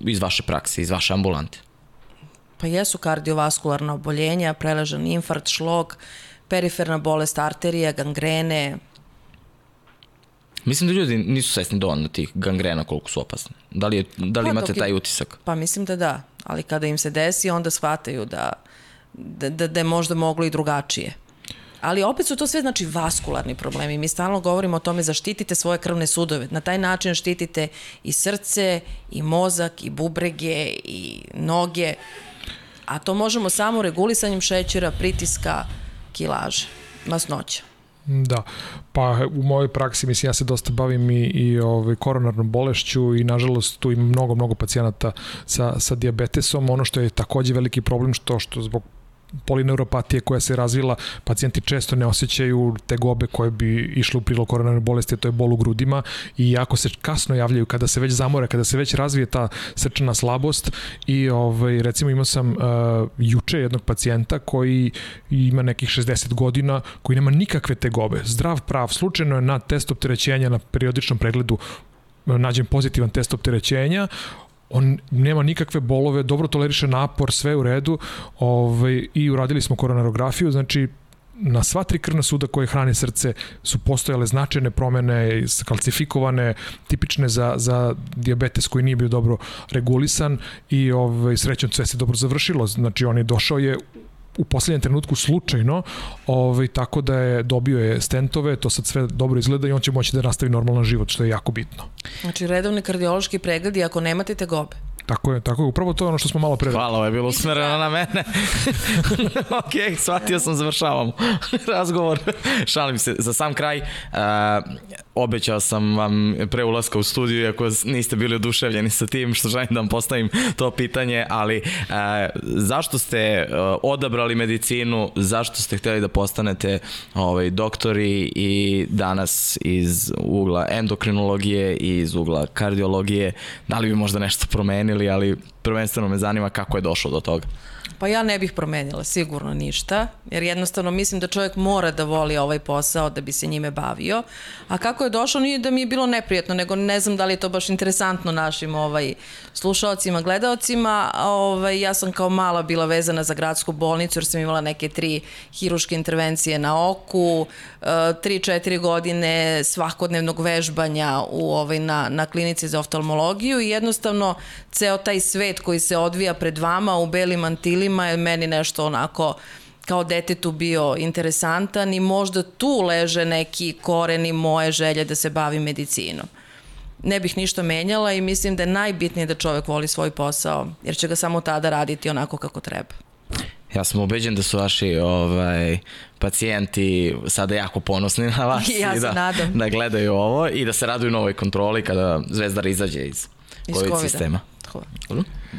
iz vaše prakse, iz vaše ambulante? Pa jesu kardiovaskularna oboljenja, preležan infarkt, šlog, periferna bolest arterija, gangrene. Mislim da ljudi nisu svesni dovoljno tih gangrena koliko su opasni. Da li, je, da li Pa, imate taj utisak? Pa mislim da da, ali kada im se desi onda shvataju da, da, da, da je možda moglo i drugačije. Ali opet su to sve znači vaskularni problemi. Mi stalno govorimo o tome zaštitite svoje krvne sudove. Na taj način štitite i srce, i mozak, i bubrege, i noge. A to možemo samo regulisanjem šećera, pritiska, kilaže, masnoća. Da, pa u mojoj praksi, mislim, ja se dosta bavim i, i ovaj, koronarnom bolešću i nažalost tu ima mnogo, mnogo pacijenata sa, sa diabetesom. Ono što je takođe veliki problem što, što zbog polineuropatije koja se razvila, pacijenti često ne osjećaju te gobe koje bi išle u prilog koronarne bolesti, to je bol u grudima. I ako se kasno javljaju, kada se već zamore, kada se već razvije ta srčana slabost. I ovaj, recimo imao sam uh, juče jednog pacijenta koji ima nekih 60 godina, koji nema nikakve tegobe, zdrav prav, slučajno je na test opterećenja na periodičnom pregledu nađem pozitivan test opterećenja, on nema nikakve bolove, dobro toleriše napor, sve u redu ovaj, i uradili smo koronarografiju, znači na sva tri krvna suda koje hrane srce su postojale značajne promene, kalcifikovane, tipične za, za diabetes koji nije bio dobro regulisan i ovaj, srećom sve se dobro završilo. Znači on je došao je u poslednjem trenutku slučajno, ovaj, tako da je dobio je stentove, to sad sve dobro izgleda i on će moći da nastavi normalan život, što je jako bitno. Znači redovni kardiološki pregledi ako nemate tegobe. Tako je, tako je. Upravo to je ono što smo malo pre... Hvala, ovo je bilo usmereno na mene. [laughs] ok, shvatio sam, završavam [laughs] razgovor. Šalim se. Za sam kraj, uh, obećao sam vam pre ulaska u studiju, iako niste bili oduševljeni sa tim što želim da vam postavim to pitanje, ali uh, zašto ste uh, odabrali medicinu, zašto ste hteli da postanete ovaj, doktori i danas iz ugla endokrinologije i iz ugla kardiologije, da li bi možda nešto promenili, ali prvenstveno me zanima kako je došlo do toga. Pa ja ne bih promenila sigurno ništa, jer jednostavno mislim da čovjek mora da voli ovaj posao da bi se njime bavio. A kako je došlo, nije da mi je bilo neprijetno, nego ne znam da li je to baš interesantno našim ovaj, slušalcima, gledaocima. Ovaj, ja sam kao mala bila vezana za gradsku bolnicu, jer sam imala neke tri hiruške intervencije na oku, eh, tri, četiri godine svakodnevnog vežbanja u, ovaj, na, na klinici za oftalmologiju i jednostavno ceo taj svet koji se odvija pred vama u belim mantilima filma je meni nešto onako kao detetu bio interesantan i možda tu leže neki koreni moje želje da se bavim medicinom. Ne bih ništa menjala i mislim da je najbitnije da čovek voli svoj posao, jer će ga samo tada raditi onako kako treba. Ja sam ubeđen da su vaši ovaj, pacijenti sada jako ponosni na vas [laughs] ja i da, nadam. da gledaju ovo i da se raduju novoj kontroli kada Zvezdar izađe iz, iz COVID sistema. Hvala.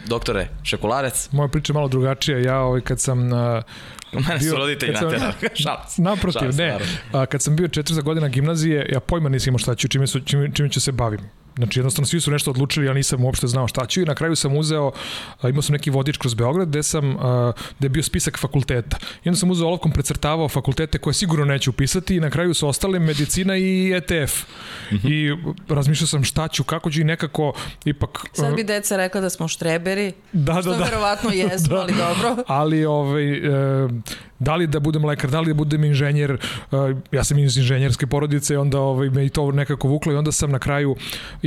Doktore, šekularec? Moja priča je malo drugačija. Ja ovaj, kad sam... Uh, Mene su roditelji na tera. [laughs] Šalac. Naprotiv, ne. A, kad sam bio četvrza godina gimnazije, ja pojma nisam imao šta ću, čime, su, čime, čime ću se bavim. Znači jednostavno svi su nešto odlučili, ja nisam uopšte znao šta ću i na kraju sam uzeo, imao sam neki vodič kroz Beograd gde sam, gde je bio spisak fakulteta. I onda sam uzeo olovkom precrtavao fakultete koje sigurno neću upisati i na kraju su ostale medicina i ETF. Mm -hmm. I razmišljao sam šta ću, kako ću i nekako ipak... Sad bi deca rekla da smo štreberi, da, da, što da. verovatno [laughs] jesmo, da. ali dobro. Ali ovaj, e, da li da budem lekar, da li da budem inženjer, e, ja sam iz inženjerske porodice, onda ovaj, me i to nekako vuklo i onda sam na kraju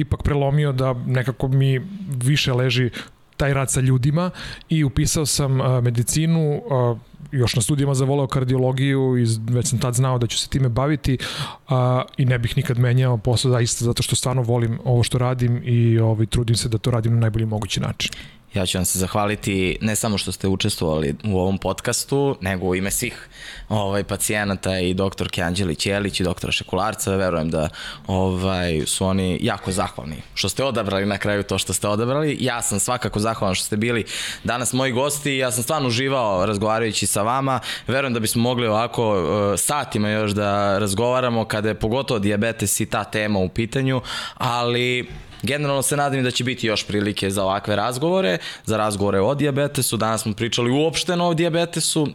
ipak prelomio da nekako mi više leži taj rad sa ljudima i upisao sam uh, medicinu, uh, još na studijama zavoleo kardiologiju i već sam tad znao da ću se time baviti uh, i ne bih nikad menjao posao zaista zato što stvarno volim ovo što radim i ovaj, trudim se da to radim na najbolji mogući način. Ja ću vam se zahvaliti ne samo što ste učestvovali u ovom podcastu, nego u ime svih ovaj, pacijenata i doktorke Anđeli Ćelić i doktora Šekularca. Verujem da ovaj, su oni jako zahvalni što ste odabrali na kraju to što ste odabrali. Ja sam svakako zahvalan što ste bili danas moji gosti. Ja sam stvarno uživao razgovarajući sa vama. Verujem da bismo mogli ovako uh, satima još da razgovaramo kada je pogotovo diabetes i ta tema u pitanju, ali Generalno se nadam da će biti još prilike za ovakve razgovore, za razgovore o diabetesu. Danas smo pričali uopšteno o diabetesu,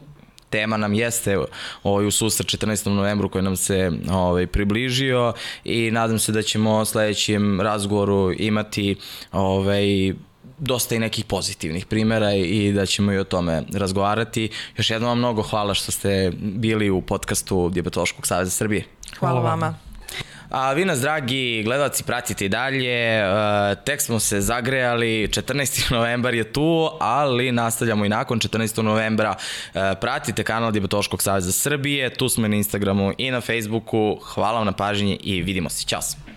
tema nam jeste ovaj, u susret 14. novembru koji nam se ovaj, približio i nadam se da ćemo sledećem razgovoru imati ovaj, dosta i nekih pozitivnih primera i da ćemo i o tome razgovarati. Još jednom vam mnogo hvala što ste bili u podcastu Diabetološkog saveza Srbije. Hvala, hvala vama. A vi nas, dragi gledalci, pratite i dalje. E, tek smo se zagrejali, 14. [laughs] novembar je tu, ali nastavljamo i nakon 14. novembra. E, pratite kanal Diabetološkog saveza Srbije, tu smo na Instagramu i na Facebooku. Hvala vam na pažnji i vidimo se. Ćao!